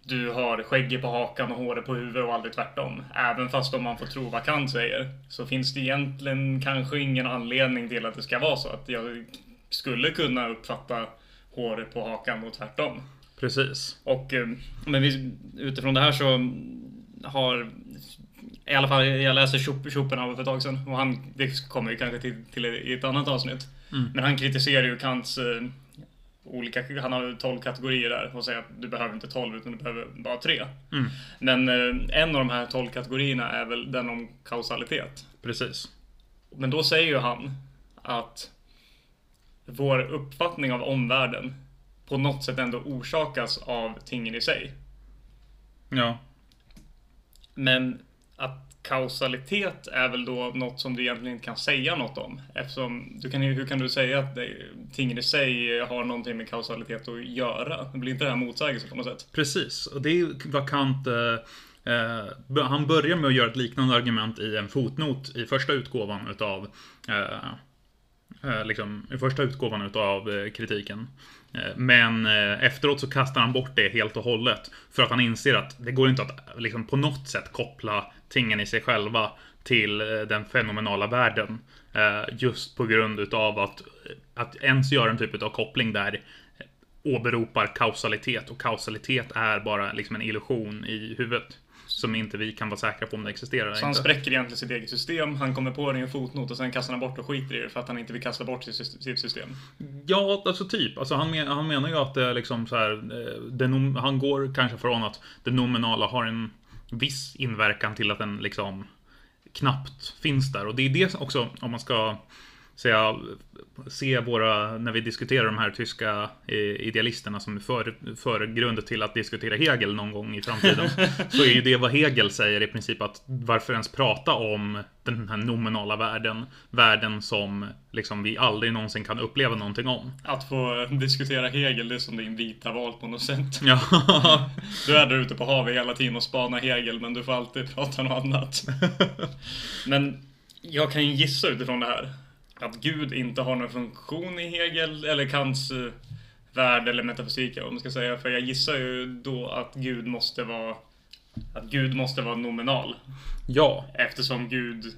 du har skägget på hakan och håret på huvudet och aldrig tvärtom. Även fast om man får tro vad Kant säger så finns det egentligen kanske ingen anledning till att det ska vara så. Att jag skulle kunna uppfatta håret på hakan och tvärtom. Precis. Och, eh, men vi, utifrån det här så har i alla fall, jag läser Schopenhauer för ett tag sedan och han, det kommer ju kanske till, till i ett annat avsnitt. Mm. Men han kritiserar ju Kants eh, olika, han har 12 kategorier där och säger att du behöver inte 12 utan du behöver bara 3. Mm. Men eh, en av de här 12 kategorierna är väl den om kausalitet. Precis. Men då säger ju han att vår uppfattning av omvärlden på något sätt ändå orsakas av tingen i sig. Ja. Men att kausalitet är väl då något som du egentligen inte kan säga något om. Eftersom, du kan, hur kan du säga att det, tingen i sig har någonting med kausalitet att göra? Det blir inte det här motsägelse på något sätt? Precis, och det är vad Kant eh, eh, han börjar med att göra ett liknande argument i en fotnot i första utgåvan utav eh, eh liksom, i första utgåvan utav eh, kritiken. Eh, men eh, efteråt så kastar han bort det helt och hållet. För att han inser att det går inte att eh, liksom, på något sätt koppla tingen i sig själva till den fenomenala världen. Just på grund utav att, att ens göra en typ av koppling där åberopar kausalitet och kausalitet är bara liksom en illusion i huvudet. Som inte vi kan vara säkra på om det existerar. Så han spräcker egentligen sitt eget system, han kommer på det i en fotnot och sen kastar han bort och skiter i det för att han inte vill kasta bort sitt system. Ja, alltså typ. Alltså han, men, han menar ju att det liksom så här, det, han går kanske från att det nominala har en viss inverkan till att den liksom knappt finns där. Och det är det också, om man ska säga, se våra, när vi diskuterar de här tyska eh, idealisterna som är för, förgrundet till att diskutera Hegel någon gång i framtiden. så är ju det vad Hegel säger i princip att varför ens prata om den här nominala världen, världen som liksom vi aldrig någonsin kan uppleva någonting om. Att få diskutera Hegel, det är som din vita val på något sätt. Ja, Du är där ute på havet hela tiden och spanar Hegel, men du får alltid prata något annat. Men jag kan ju gissa utifrån det här att Gud inte har någon funktion i Hegel eller Kants eh, värld eller metafysik, om man ska säga. För jag gissar ju då att Gud måste vara att Gud måste vara nominal. ja, Eftersom Gud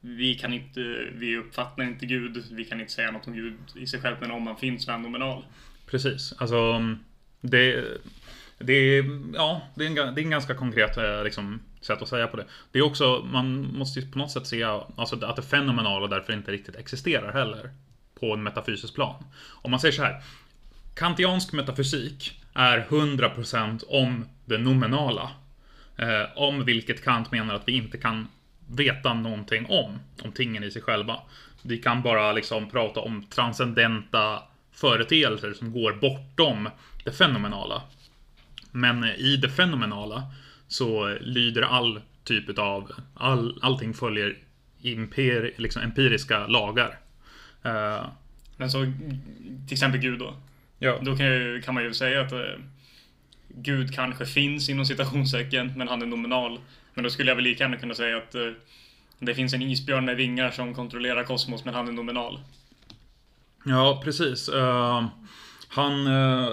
vi kan inte, vi uppfattar inte Gud, vi kan inte säga något om Gud i sig själv, men om han finns så är han nominal. precis. Alltså, det, det, är, ja, det, är en, det är en ganska konkret eh, liksom, sätt att säga på det. Det är också, man måste ju på något sätt se alltså, att det fenomenala därför inte riktigt existerar heller. På en metafysisk plan. Om man säger så här. Kantiansk metafysik är 100% om det nominala. Eh, om vilket Kant menar att vi inte kan veta någonting om. Om tingen i sig själva. Vi kan bara liksom prata om transcendenta företeelser som går bortom det fenomenala. Men i det fenomenala så lyder all typ av, all, allting följer imper, liksom empiriska lagar. Eh, Men så, till exempel Gud då. ja. Då kan, ju, kan man ju säga att eh, Gud kanske finns inom citationstecken, men han är nominal. Men då skulle jag väl lika gärna kunna säga att eh, det finns en isbjörn med vingar som kontrollerar kosmos, men han är nominal. Ja, precis. Eh, han, eh,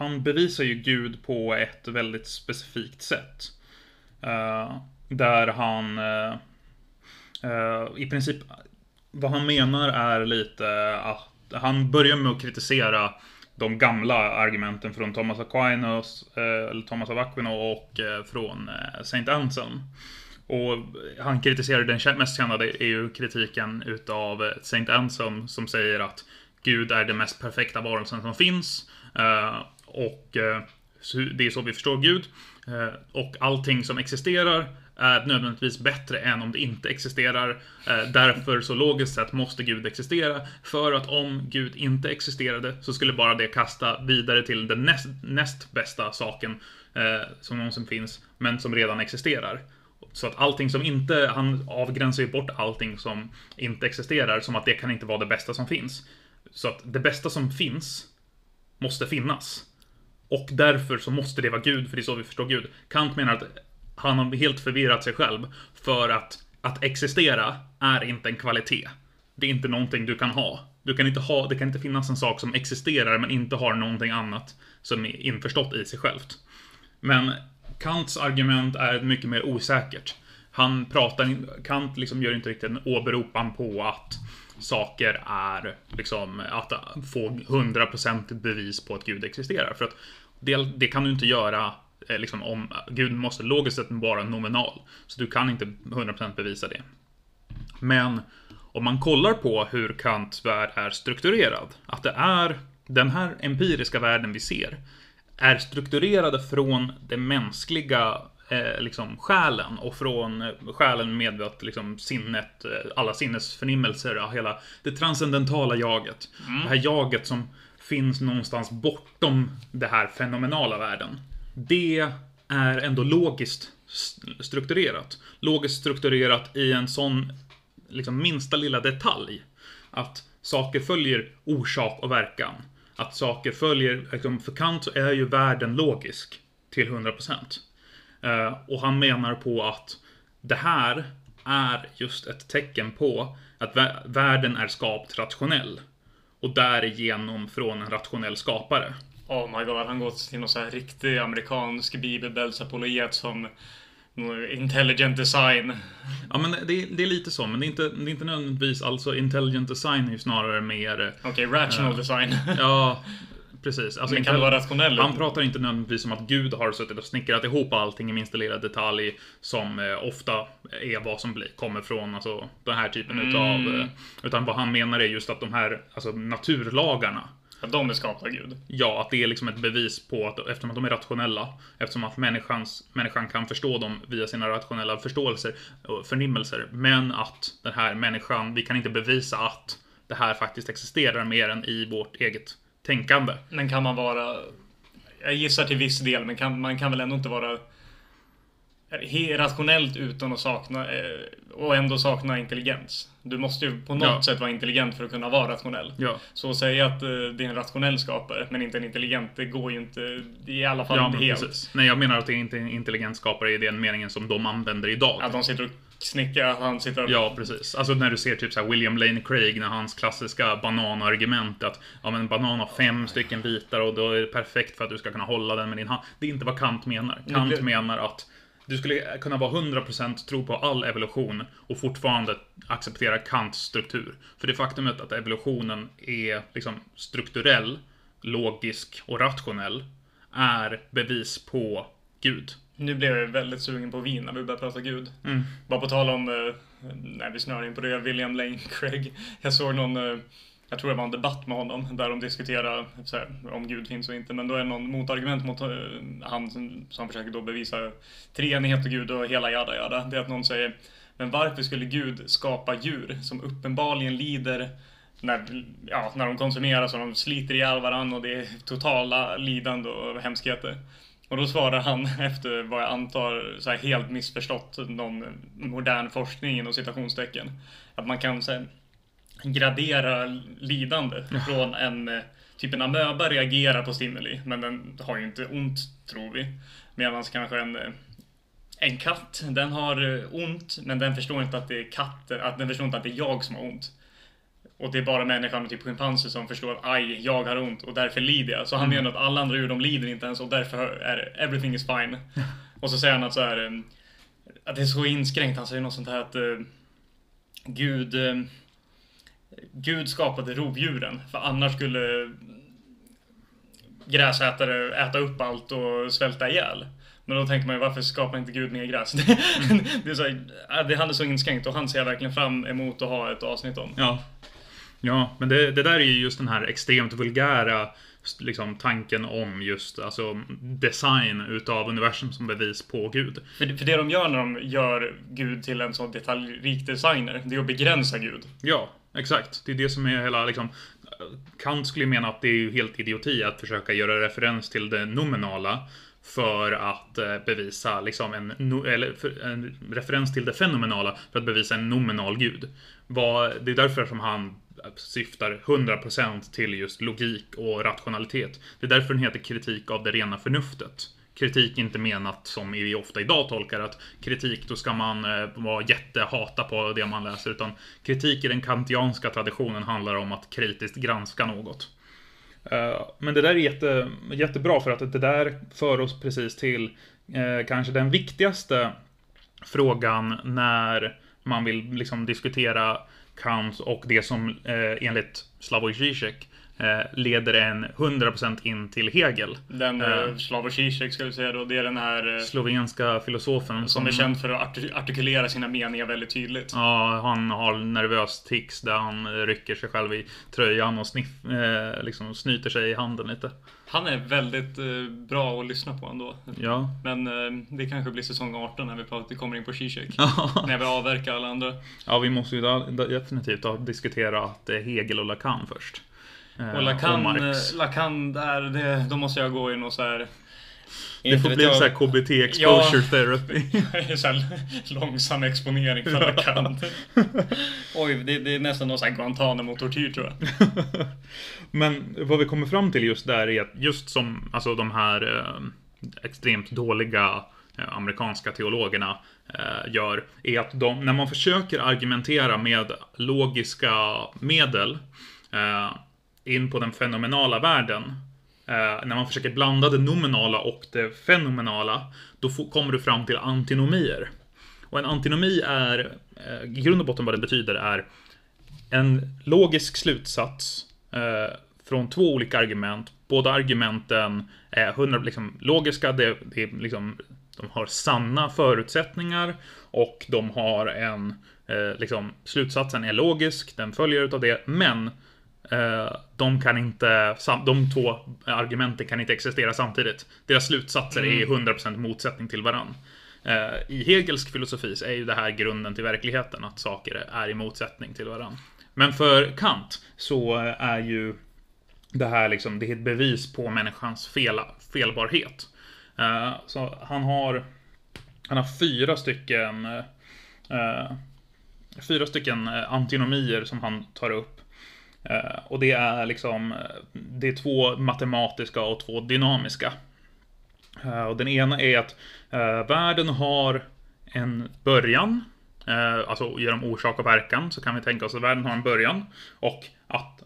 han bevisar ju Gud på ett väldigt specifikt sätt. Uh, där han uh, i princip vad han menar är lite att han börjar med att kritisera de gamla argumenten från Thomas Aquinas, eller Thomas av Aquino och från Saint Anselm. Och han kritiserar den mest kända det är ju kritiken utav Saint Anselm som säger att Gud är den mest perfekta varelsen som finns. Och eh, det är så vi förstår Gud. Eh, och allting som existerar är nödvändigtvis bättre än om det inte existerar. Eh, därför så logiskt sett måste Gud existera. För att om Gud inte existerade så skulle bara det kasta vidare till den näst, näst bästa saken som någonsin finns, men som redan existerar. Så att allting som inte, han avgränsar ju bort allting som inte existerar som att det kan inte vara det bästa som finns. Så att det bästa som finns måste finnas. Och därför så måste det vara Gud, för det är så vi förstår Gud. Kant menar att han har helt förvirrat sig själv. För att, att existera är inte en kvalitet. Det är inte någonting du kan ha. Du kan inte ha, det kan inte finnas en sak som existerar men inte har någonting annat som är införstått i sig självt. Men Kants argument är mycket mer osäkert. Han pratar, Kant liksom gör inte riktigt en åberopan på att saker är liksom att få 100% bevis på att Gud existerar. För att det, det kan du inte göra eh, liksom om Gud måste logiskt sett vara nominal. Så du kan inte 100% bevisa det. Men om man kollar på hur Kants värld är strukturerad, att det är den här empiriska världen vi ser, är strukturerade från det mänskliga eh, liksom själen och från eh, själen med att liksom sinnet, eh, alla sinnesförnimmelser, hela det transcendentala jaget. Det här jaget som finns någonstans bortom det här fenomenala världen. Det är ändå logiskt strukturerat. Logiskt strukturerat i en sån liksom minsta lilla detalj. Att saker följer orsak och verkan. Att saker följer, liksom, för Kant så är ju världen logisk till 100%. Uh, eh, och han menar på att det här är just ett tecken på att världen är skapt rationell. Och därigenom från en rationell skapare. Oh my god, han går till någon så här riktig amerikansk bibelbälsapologet som intelligent design. Ja, men det, det är lite så, men det är inte, det är inte nödvändigtvis, alltså intelligent design är ju snarare mer, Okej, rational design. ja, precis. Alltså, Men kan det vara rationell? Han pratar inte nödvändigtvis om att Gud har suttit och snickrat ihop allting i minsta lilla detalj som eh, ofta är vad som blir, kommer från alltså, den här typen utav... Eh, utan vad han menar är just att de här alltså, naturlagarna Att de är skapta av Gud. Ja, att det är liksom ett bevis på att eftersom att de är rationella, eftersom att människans, människan kan förstå dem via sina rationella förståelser och förnimmelser, men att den här människan, vi kan inte bevisa att det här faktiskt existerar mer än i vårt eget tänkande. Men kan man vara... Jag gissar till viss del, men kan, man kan väl ändå inte vara rationellt utan att sakna eh, och ändå sakna intelligens. Du måste ju på något Ja. sätt vara intelligent för att kunna vara rationell. Ja. Så att säga att eh, det är en rationell skapare, men inte en intelligent, det går ju inte. I alla fall Ja, inte helt. precis. Nej, jag menar att det är inte en intelligent skapare i den meningen som de använder idag. Att de sitter och snickrar, han sitter. Ja, precis. Alltså när du ser typ så här William Lane Craig när hans klassiska bananargument att ja, men en banan har fem stycken bitar och då är det perfekt för att du ska kunna hålla den med din hand. Det är inte vad Kant menar. Kant blir- menar att du skulle kunna vara 100% tro på all evolution och fortfarande acceptera Kants struktur. För det faktumet att evolutionen är liksom strukturell, logisk och rationell är bevis på Gud. Nu blev jag väldigt sugen på vin när vi började prata Gud. Mm. Bara på tal om, eh, när vi snör in på det, William Lane Craig. Jag såg någon, eh, jag tror det var en debatt med honom, där de diskuterar så här, om Gud finns och inte. Men då är det någon motargument mot eh, han som, som försöker då bevisa treenighet och Gud och hela jada jada. Det är att någon säger, men varför skulle Gud skapa djur som uppenbarligen lider när, ja, när de konsumerar så de sliter ihjäl varandra och det är totala lidande och hemskheter. Och då svarar han efter vad jag antar så här helt missförstått någon modern forskning inom citationstecken. Att man kan så här, gradera lidande från en eh, typ en amöba reagerar på stimuli men den har ju inte ont tror vi. Medan kanske en eh, en katt, den har eh, ont men den förstår inte att det är katten, att den förstår inte att det är jag som har ont. Och det är bara människan och typ schimpanser som förstår att aj, jag har ont och därför lider jag. Så han menar att alla andra djur de lider inte ens och därför är everything is fine. och så säger han att så här, eh, att det är så inskränkt. Han säger något sånt här att eh, Gud eh, Gud skapade rovdjuren för annars skulle gräsätare äta upp allt och svälta ihjäl. Men då tänker man ju varför skapar inte Gud mer gräs? det, är så här, det han är så inskränkt och han ser jag verkligen fram emot att ha ett avsnitt om. Ja. Ja, men det, det där är ju just den här extremt vulgära liksom, tanken om just alltså, design utav universum som bevis på Gud. För, det- för det de gör när de gör Gud till en sån detaljrik designer, det är att begränsa Gud. Ja, exakt. Det är det som är hela liksom... Kant skulle mena att det är ju helt idioti att försöka göra referens till det nominala för att eh, bevisa liksom en, eller en referens till det fenomenala för att bevisa en nominal gud. Det är därför som han syftar 100% till just logik och rationalitet. Det är därför den heter kritik av det rena förnuftet. Kritik är inte menat som vi ofta idag tolkar att kritik, då ska man eh, vara jättehata på det man läser. Utan kritik i den kantianska traditionen handlar om att kritiskt granska något. Eh, Men det där är jätte, jättebra för att det där för oss precis till eh, kanske den viktigaste frågan när man vill liksom diskutera Kant och det som eh, enligt Slavoj Zizek leder en 100% in till Hegel. Den Eh. uh, Slavoj Zizek ska vi säga då, det är den här eh, Slovenska filosofen som är känd för att arti- artikulera sina meningar väldigt tydligt. Ja, han har nervös tics där han rycker sig själv i tröjan och sniff, eh, liksom snyter sig i handen lite. Han är väldigt eh, bra att lyssna på ändå. Ja. Men eh, det kanske blir säsong 18 när vi pratar, kommer in på Zizek. när vi avverkar alla andra. Ja, vi måste ju definitivt ha diskuterat eh, Hegel och Lacan först. Eh, Och Lacan, Marx. eh, Lacan där, det, då måste jag gå in och så här. Det får bli så här KBT exposure therapy. så här långsam exponering för Lacan. Oj, det, det är nästan någon sån här Guantanamo-tortyr tror jag. Men vad vi kommer fram till just där är att just som alltså de här eh, extremt dåliga eh, amerikanska teologerna eh, gör, är att de, när man försöker argumentera med logiska medel eh, in på den fenomenala världen, eh, när man försöker blanda det nominala och det fenomenala, då får, kommer du fram till antinomier. Och en antinomi är, eh, i grund och botten vad det betyder är en logisk slutsats eh, från två olika argument. Båda argumenten är 100 liksom, logiska, det, det är liksom, de har sanna förutsättningar och de har en, eh, liksom, slutsatsen är logisk, den följer utav det, men de kan inte, de två argumenten kan inte existera samtidigt. Deras slutsatser är 100% motsättning till varann. Eh, I Hegels filosofi så är ju det här grunden till verkligheten, att saker är i motsättning till varann. Men för Kant så är ju det här liksom, det är ett bevis på människans fel, felbarhet. Eh, så han har, han har fyra stycken eh, fyra stycken eh, antinomier som han tar upp. Eh, och det är liksom, eh, det är två matematiska och två dynamiska. Eh, och den ena är att världen har en början, alltså genom orsak och verkan så kan vi tänka oss att världen har en början och att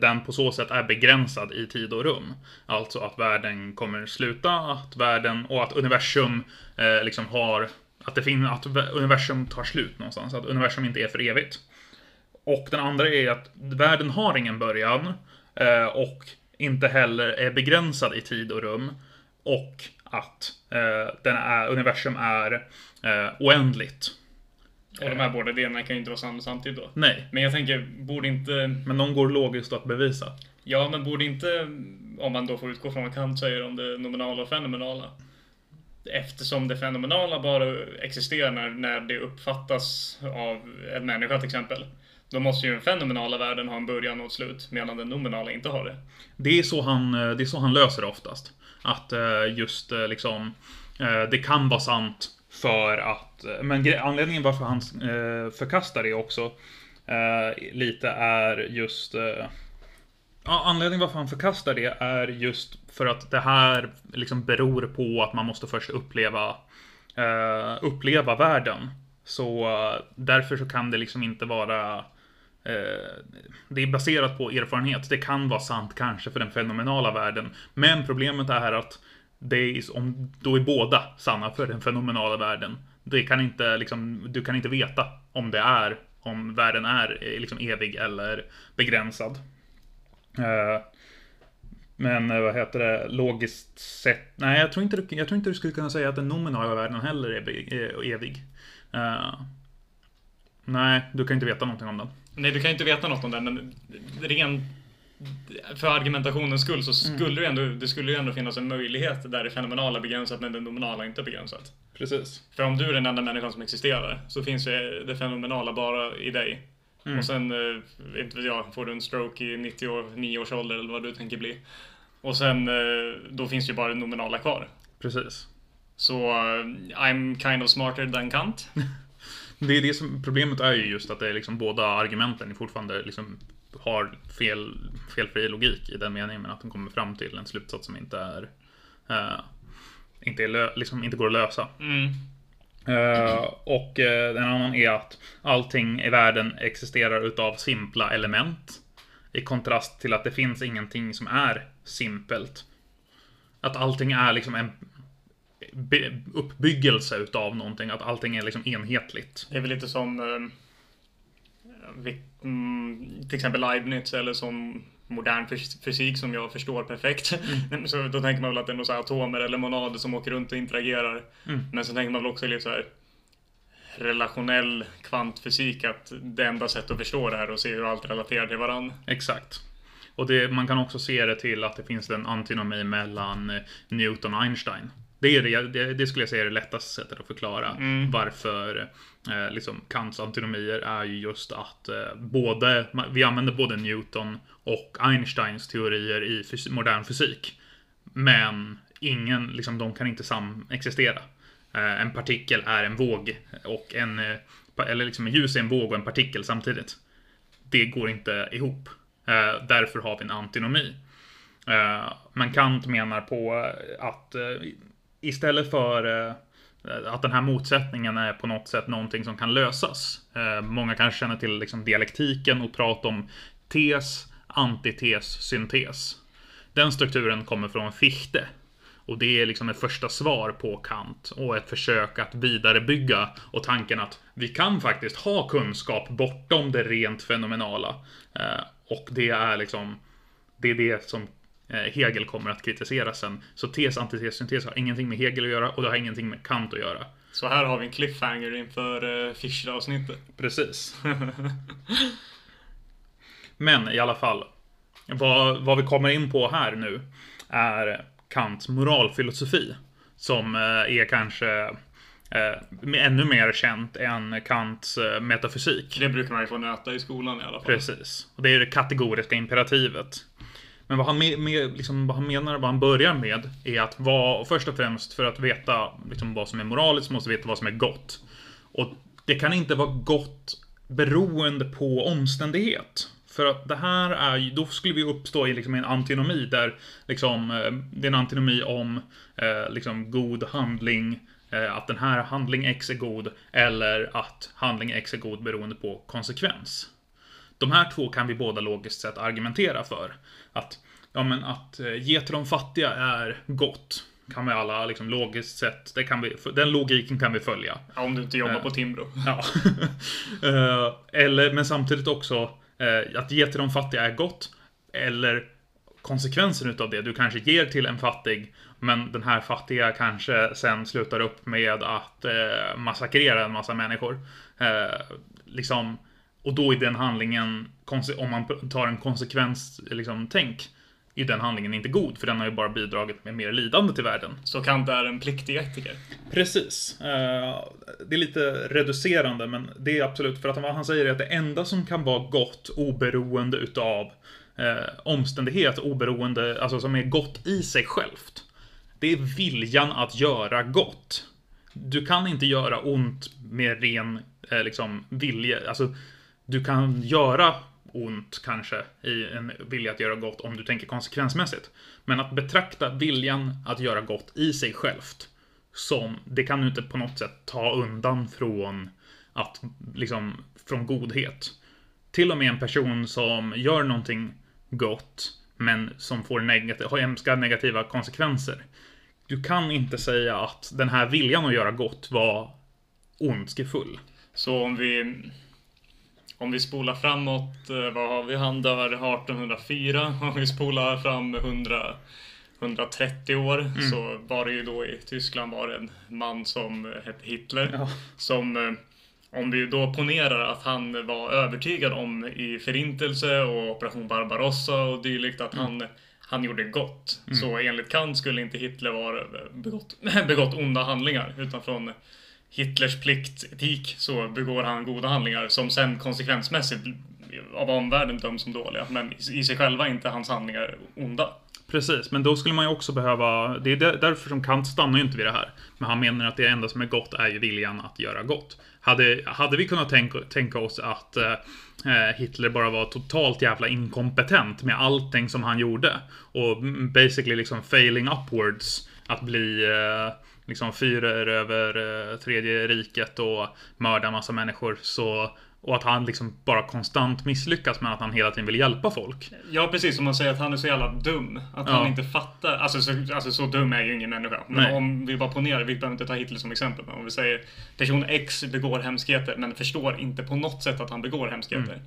den på så sätt är begränsad i tid och rum. Alltså att världen kommer sluta, att världen och att universum liksom har att det finns, att universum tar slut någonstans, att universum inte är för evigt. Och den andra är att världen har ingen början eh, och inte heller är begränsad i tid och rum. Och att eh, den är, universum är eh, oändligt. Och de här båda delarna kan ju inte vara sanna samtidigt då. Nej, Men jag tänker, borde inte... men de går logiskt att bevisa. Ja, men borde inte, om man då får utgå från vad Kant säger om det nominala och fenomenala. Eftersom det fenomenala bara existerar när, när det uppfattas av en människa till exempel. Då måste ju den fenomenala världen ha en början och ett slut, medan den nominala inte har det. Det är så han, eh, det är så han löser det oftast. Att eh, just eh, liksom, det kan vara sant för att, men anledningen varför han förkastar det också lite är just, ja, anledningen varför han förkastar det är just för att det här liksom beror på att man måste först uppleva, uppleva världen. Så därför så kan det liksom inte vara Eh, det är baserat på erfarenhet. Det kan vara sant kanske för den fenomenala världen. Men problemet är att det är, om, då är båda sanna för den fenomenala världen. Det kan inte, liksom, du kan inte veta om det är, om världen är eh, liksom evig eller begränsad. Eh, men vad heter det, logiskt sett, nej jag tror inte, du- jag tror inte du skulle kunna säga att den nominala världen heller är, evig. Nej, du kan inte veta någonting om den. Nej, du kan ju inte veta något om det, men ren... För argumentationens skull så skulle det, ändå, det skulle ju ändå finnas en möjlighet där det fenomenala är begränsat men det nominala inte är begränsat. Precis. För om du är den enda människan som existerar så finns ju det fenomenala bara i dig. Och sen, eh, inte vet jag, får du en stroke i 99 års ålder eller vad du tänker bli. Och sen, eh, då finns ju bara det nominala kvar. Precis. Så eh, I'm kind of smarter than Kant. Det är det som, problemet är ju just att det är liksom båda argumenten fortfarande liksom har fel, felfri logik i den meningen, men att de kommer fram till en slutsats som inte är eh, inte, är liksom inte går att lösa. Mm. Eh, och eh, en annan är att allting i världen existerar utav simpla element. I kontrast till att det finns ingenting som är simpelt. Att allting är liksom en uppbyggelse utav någonting. Att allting är liksom enhetligt. Det är väl lite som eh, mm, till exempel Leibniz eller som modern fys- fysik som jag förstår perfekt. så då tänker man väl att det är några atomer eller monader som åker runt och interagerar. Men så tänker man väl också lite så här relationell kvantfysik att det enda sättet att förstå det här är att se hur allt relaterar till varandra. Exakt. Och det, man kan också se det till att det finns en antinomi mellan eh, Newton och Einstein. Det, är det, det, det skulle jag säga är det lättaste sättet att förklara varför eh, liksom Kants antinomier är ju just att eh, både, vi använder både Newton och Einsteins teorier i fys- modern fysik. Men ingen, liksom, de kan inte samexistera. Eh, en partikel är en våg och en, eller liksom en ljus är en våg och en partikel samtidigt. Det går inte ihop. Eh, därför har vi en antinomi. Eh, men Kant menar på att istället för eh, att den här motsättningen är på något sätt någonting som kan lösas. Eh, många kanske känner till liksom dialektiken och pratar om tes, antites, syntes. Den strukturen kommer från Fichte. Och det är liksom ett första svar på Kant och ett försök att vidarebygga och tanken att vi kan faktiskt ha kunskap bortom det rent fenomenala. Eh, och det är liksom det är det som Hegel kommer att kritisera sen. Så tes, antites, syntes har ingenting med Hegel att göra och det har ingenting med Kant att göra. Så här har vi en cliffhanger inför uh, Fischer-avsnittet. Precis. Men i alla fall. Vad, vad vi kommer in på här nu är Kants moralfilosofi. Som eh, är kanske eh, ännu mer känt än Kants eh, metafysik. Det brukar man ju få nöta i skolan i alla fall. Precis. Och det är det kategoriska imperativet. Men vad han, med, med, liksom, vad han menar, vad han börjar med, är att vad, först och främst för att veta liksom, vad som är moraliskt, måste veta vad som är gott. Och det kan inte vara gott beroende på omständighet. För att det här är ju, då skulle vi uppstå i liksom en antinomi där liksom, eh, det är en antinomi om eh, liksom god handling, eh, att den här handling X är god, eller att handling X är god beroende på konsekvens. De här två kan vi båda logiskt sett argumentera för. Att, ja men att eh, ge till de fattiga är gott. Kan vi alla liksom logiskt sett, det kan vi, den logiken kan vi följa. Ja, om du inte jobbar Eh. på Timbro. Ja. Eh, eller, men samtidigt också eh, att ge till de fattiga är gott. Eller konsekvensen utav det. Du kanske ger till en fattig, men den här fattiga kanske sen slutar upp med att eh, massakrera en massa människor. Eh, liksom, och då är den handlingen, om man tar en konsekvens, liksom, tänk, är den handlingen inte god, för den har ju bara bidragit med mer lidande till världen. Så Kant är en pliktig etiker. Precis. Eh, Det är lite reducerande, men det är absolut för att vad han säger är att det enda som kan vara gott oberoende utav eh, omständighet, oberoende, alltså som är gott i sig självt. Det är viljan att göra gott. Du kan inte göra ont med ren eh, liksom, vilja. Alltså, du kan göra ont kanske i en vilja att göra gott om du tänker konsekvensmässigt. Men att betrakta viljan att göra gott i sig självt som, det kan du inte på något sätt ta undan från att, liksom, från godhet. Till och med en person som gör någonting gott, men som får negativ, har hemska negativa konsekvenser. Du kan inte säga att den här viljan att göra gott var ondskefull. Så om vi... Om vi spolar framåt, eh, vad har vi? Han dör 1804. Om vi spolar fram 100, 130 år Mm. så var det ju då i Tyskland var det en man som eh, hette Hitler. Ja. Som, eh, om vi då ponerar att han var övertygad om i Förintelse och Operation Barbarossa och dylikt att Mm. han, han gjorde gott. Så enligt Kant skulle inte Hitler vara begått, begått onda handlingar utan från Hitlers pliktetik så begår han goda handlingar som sen konsekvensmässigt av omvärlden döms som dåliga. Men i sig själva är inte hans handlingar onda. Precis, men då skulle man ju också behöva... Det är därför som Kant stannar ju inte vid det här. Men han menar att det enda som är gott är ju viljan att göra gott. Hade, hade vi kunnat tänka, tänka oss att eh, eh Hitler bara var totalt jävla inkompetent med allting som han gjorde och basically liksom failing upwards att bli eh, liksom fyrer över eh, tredje riket och mörda massa människor så och att han liksom bara konstant misslyckas med att han hela tiden vill hjälpa folk. Ja, precis som man säger att han är så jävla dum. Att Ja. han inte fattar. Alltså så, alltså så dum är ju ingen människa. Men Nej. om vi bara ponerar, vi behöver inte ta Hitler som exempel. Men om vi säger person X begår hemskheter men förstår inte på något sätt att han begår hemskheter. Mm.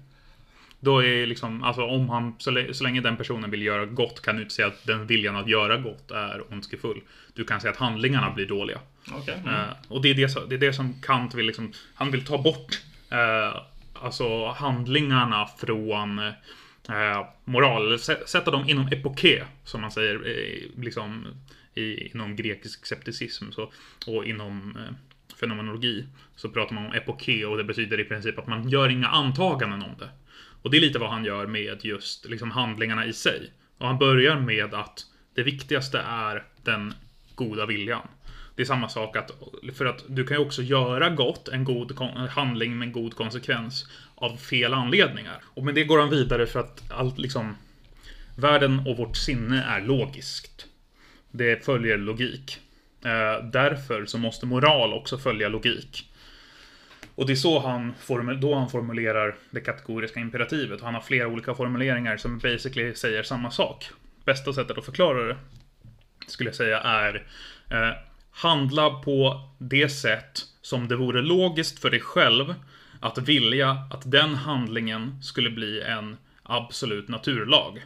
Då är liksom, alltså om han, så, lä- så länge den personen vill göra gott kan du inte säga att den viljan att göra gott är ondskefull. Du kan säga att handlingarna blir dåliga. Okej. Eh, och det är det, som- det är det som Kant vill liksom, han vill ta bort eh, alltså handlingarna från eh, moral, sätta dem inom epoké, som man säger, eh, liksom i, inom grekisk skepticism så, och inom eh, fenomenologi så pratar man om epoké och det betyder i princip att man gör inga antaganden om det. Och det är lite vad han gör med just liksom handlingarna i sig. Och han börjar med att det viktigaste är den goda viljan. Det är samma sak att, för att du kan ju också göra gott, en god handling med en god konsekvens, av fel anledningar. Och med det går han vidare för att allt liksom, världen och vårt sinne är logiskt. Det följer logik. Eh, därför så måste moral också följa logik. Och det är så han, då han formulerar det kategoriska imperativet. Och han har flera olika formuleringar som basically säger samma sak. Bästa sättet att förklara det skulle jag säga är eh, handla på det sätt som det vore logiskt för dig själv att vilja att den handlingen skulle bli en absolut naturlag.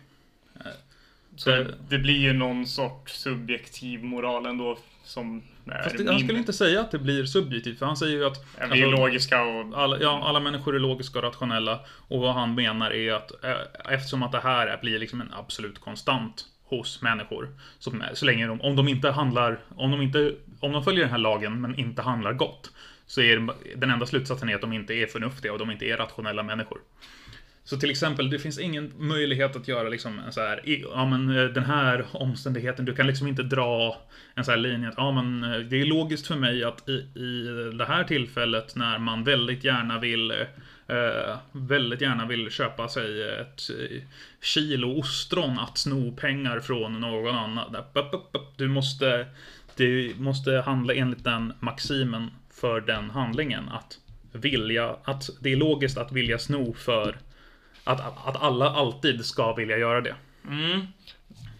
Så Det- det blir ju någon sorts subjektiv moral ändå som är Fast det, han min- skulle inte säga att det blir subjektivt, för han säger ju att... Ja, Vi är alltså, logiska och... alla, ja, alla människor är logiska och rationella. Och vad han menar är att eh, eftersom att det här är- blir liksom en absolut konstant hos människor. Så, så länge de, om de inte handlar, om de inte, om de följer den här lagen men inte handlar gott. Så är det- den enda slutsatsen är att de inte är förnuftiga och de inte är rationella människor. Så till exempel, det finns ingen möjlighet att göra liksom en så här, ja men eh, den här omständigheten, du kan liksom inte dra en så här linje att, ja men eh, det är logiskt för mig att i, i det här tillfället när man väldigt gärna vill eh, väldigt gärna vill köpa sig ett eh, kilo ostron att sno pengar från någon annan. Du måste, du måste handla enligt den maximen för den handlingen. Att vilja, att det är logiskt att vilja sno för att, att alla alltid ska vilja göra det. Mm.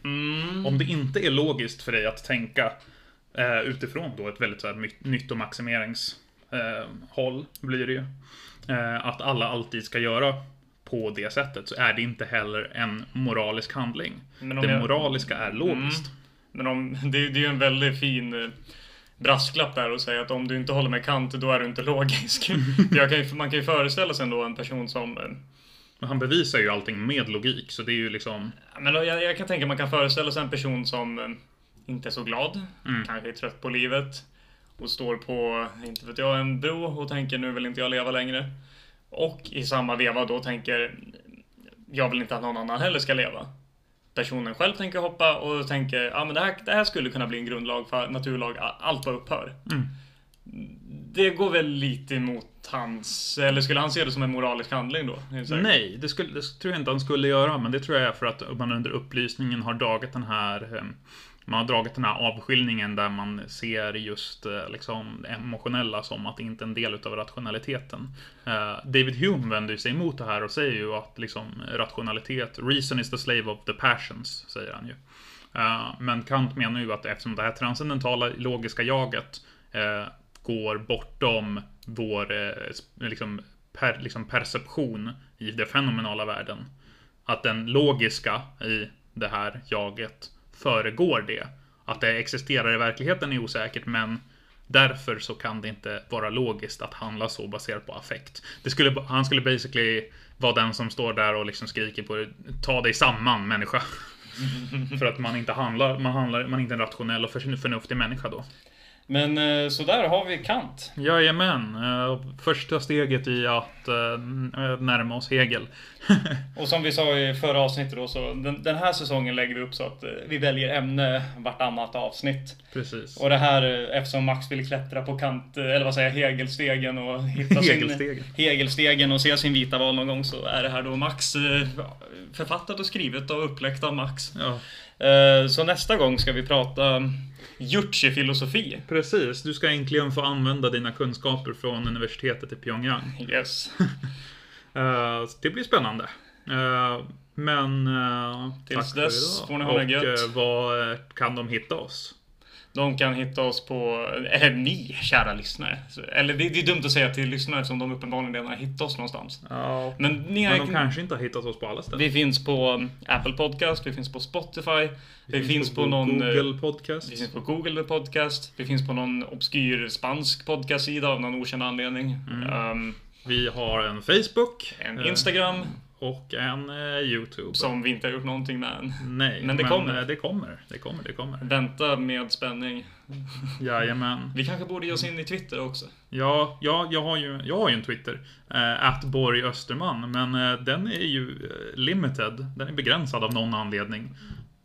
Mm. Om det inte är logiskt för dig att tänka eh, utifrån då ett väldigt så här, nyttomaximeringshåll eh, blir det ju. Eh, att alla alltid ska göra på det sättet så är det inte heller en moralisk handling. Det jag- moraliska är logiskt. Men om, det, det är ju en väldigt fin eh, brasklapp där och säga att om du inte håller med Kant, då är du inte logisk. kan ju, man kan ju föreställa sig ändå en person som... Men han bevisar ju allting med logik så det är ju liksom Men jag, jag kan tänka man kan föreställa sig en person som eh, inte är så glad, Mm. kanske är trött på livet och står på, inte vet jag, en bro och tänker nu vill inte jag leva längre. Och i samma veva då tänker jag vill inte att någon annan heller ska leva. Personen själv tänker hoppa och tänker ja men det här, det här skulle kunna bli en grundlag, för naturlag, allt vad upphör. Mm. Det går väl lite emot hans, eller skulle han se det som en moralisk handling då? Nej, det, skulle, det tror jag inte han skulle göra, men det tror jag är för att man under upplysningen har dragit den här eh, man har dragit den här avskiljningen där man ser just eh, liksom emotionella som att det inte är en del utav rationaliteten. Eh, David Hume vänder sig emot det här och säger ju att liksom rationalitet, reason is the slave of the passions, säger han ju. Eh, men Kant menar ju att eftersom det här transcendentala logiska jaget går bortom vår eh, liksom, per, liksom perception i den fenomenala världen. Att den logiska i det här jaget föregår det. Att det existerar i verkligheten är osäkert, men därför så kan det inte vara logiskt att handla så baserat på affekt. Det skulle, han skulle basically vara den som står där och liksom skriker på ta dig samman människa. För att man inte handlar, man handlar, man är inte en rationell och för- förnuftig människa då. Men eh, så där har vi Kant. Jajamän, eh, första steget i att eh, närma oss Hegel. Och som vi sa i förra avsnittet då, så den, den här säsongen lägger vi upp så att vi väljer ämne vartannat avsnitt. Precis. Och det här, eftersom Max vill klättra på kant, eller vad säger jag, Hegelstegen och hitta Hegelstegen. sin Hegelstegen och se sin vita val någon gång så är det här då Max författat och skrivet och uppläckt av Max. Ja, Så nästa gång ska vi prata Juche-filosofi. precis. Du ska äntligen få använda dina kunskaper från universitetet i Pyongyang. Yes. Eh, det blir spännande. Eh, men Tills tack för dess idag. får ni ha det Och gött. eh, var eh, kan de hitta oss? De kan hitta oss på, eller ni kära lyssnare. Eller det, det är dumt att säga till lyssnare som de uppenbarligen redan har hittat oss någonstans. Ja, Men ni men de kanske inte har hittat oss på alla ställen. Vi finns på Apple Podcast, vi finns på Spotify, vi, finns, på, någon... eh, Google Podcast. Vi finns på Google Podcast, vi finns på någon obskyr spansk podcastsida av någon okänd anledning. Mm. Ehm, Vi har en Facebook. en eh, Instagram Och en eh, YouTube. som vi inte har gjort någonting med än. Nej, Men det kommer. eh, Det kommer. Det kommer. Det kommer. Vänta med spänning. Jajamän. Vi kanske borde ge oss in i Twitter också. Ja, ja jag, har ju, jag har ju en Twitter. Att Borg Österman. Men eh, den är ju eh, limited. Den är begränsad av någon anledning.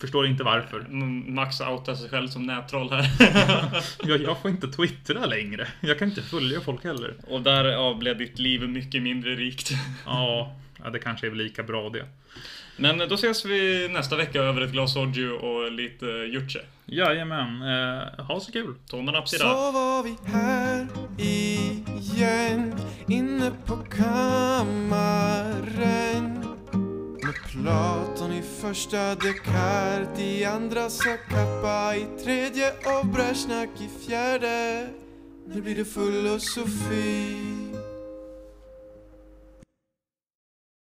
Förstår inte varför. M- Max outar sig själv som nättroll här. Jag, jag får inte twittra längre. Jag kan inte följa folk heller. Och därav blev ditt liv mycket mindre rikt. Ja, ja det kanske är väl lika bra det. Men då ses vi nästa vecka över ett glas soju och lite Juche. Jajamän. Uh, ha så kul. Tomen up sida. Så var vi här igen Inne på kammaren Med Platon i första Descartes i andra Sakappa i tredje och Brezjnak i fjärde Nu blir det filosofi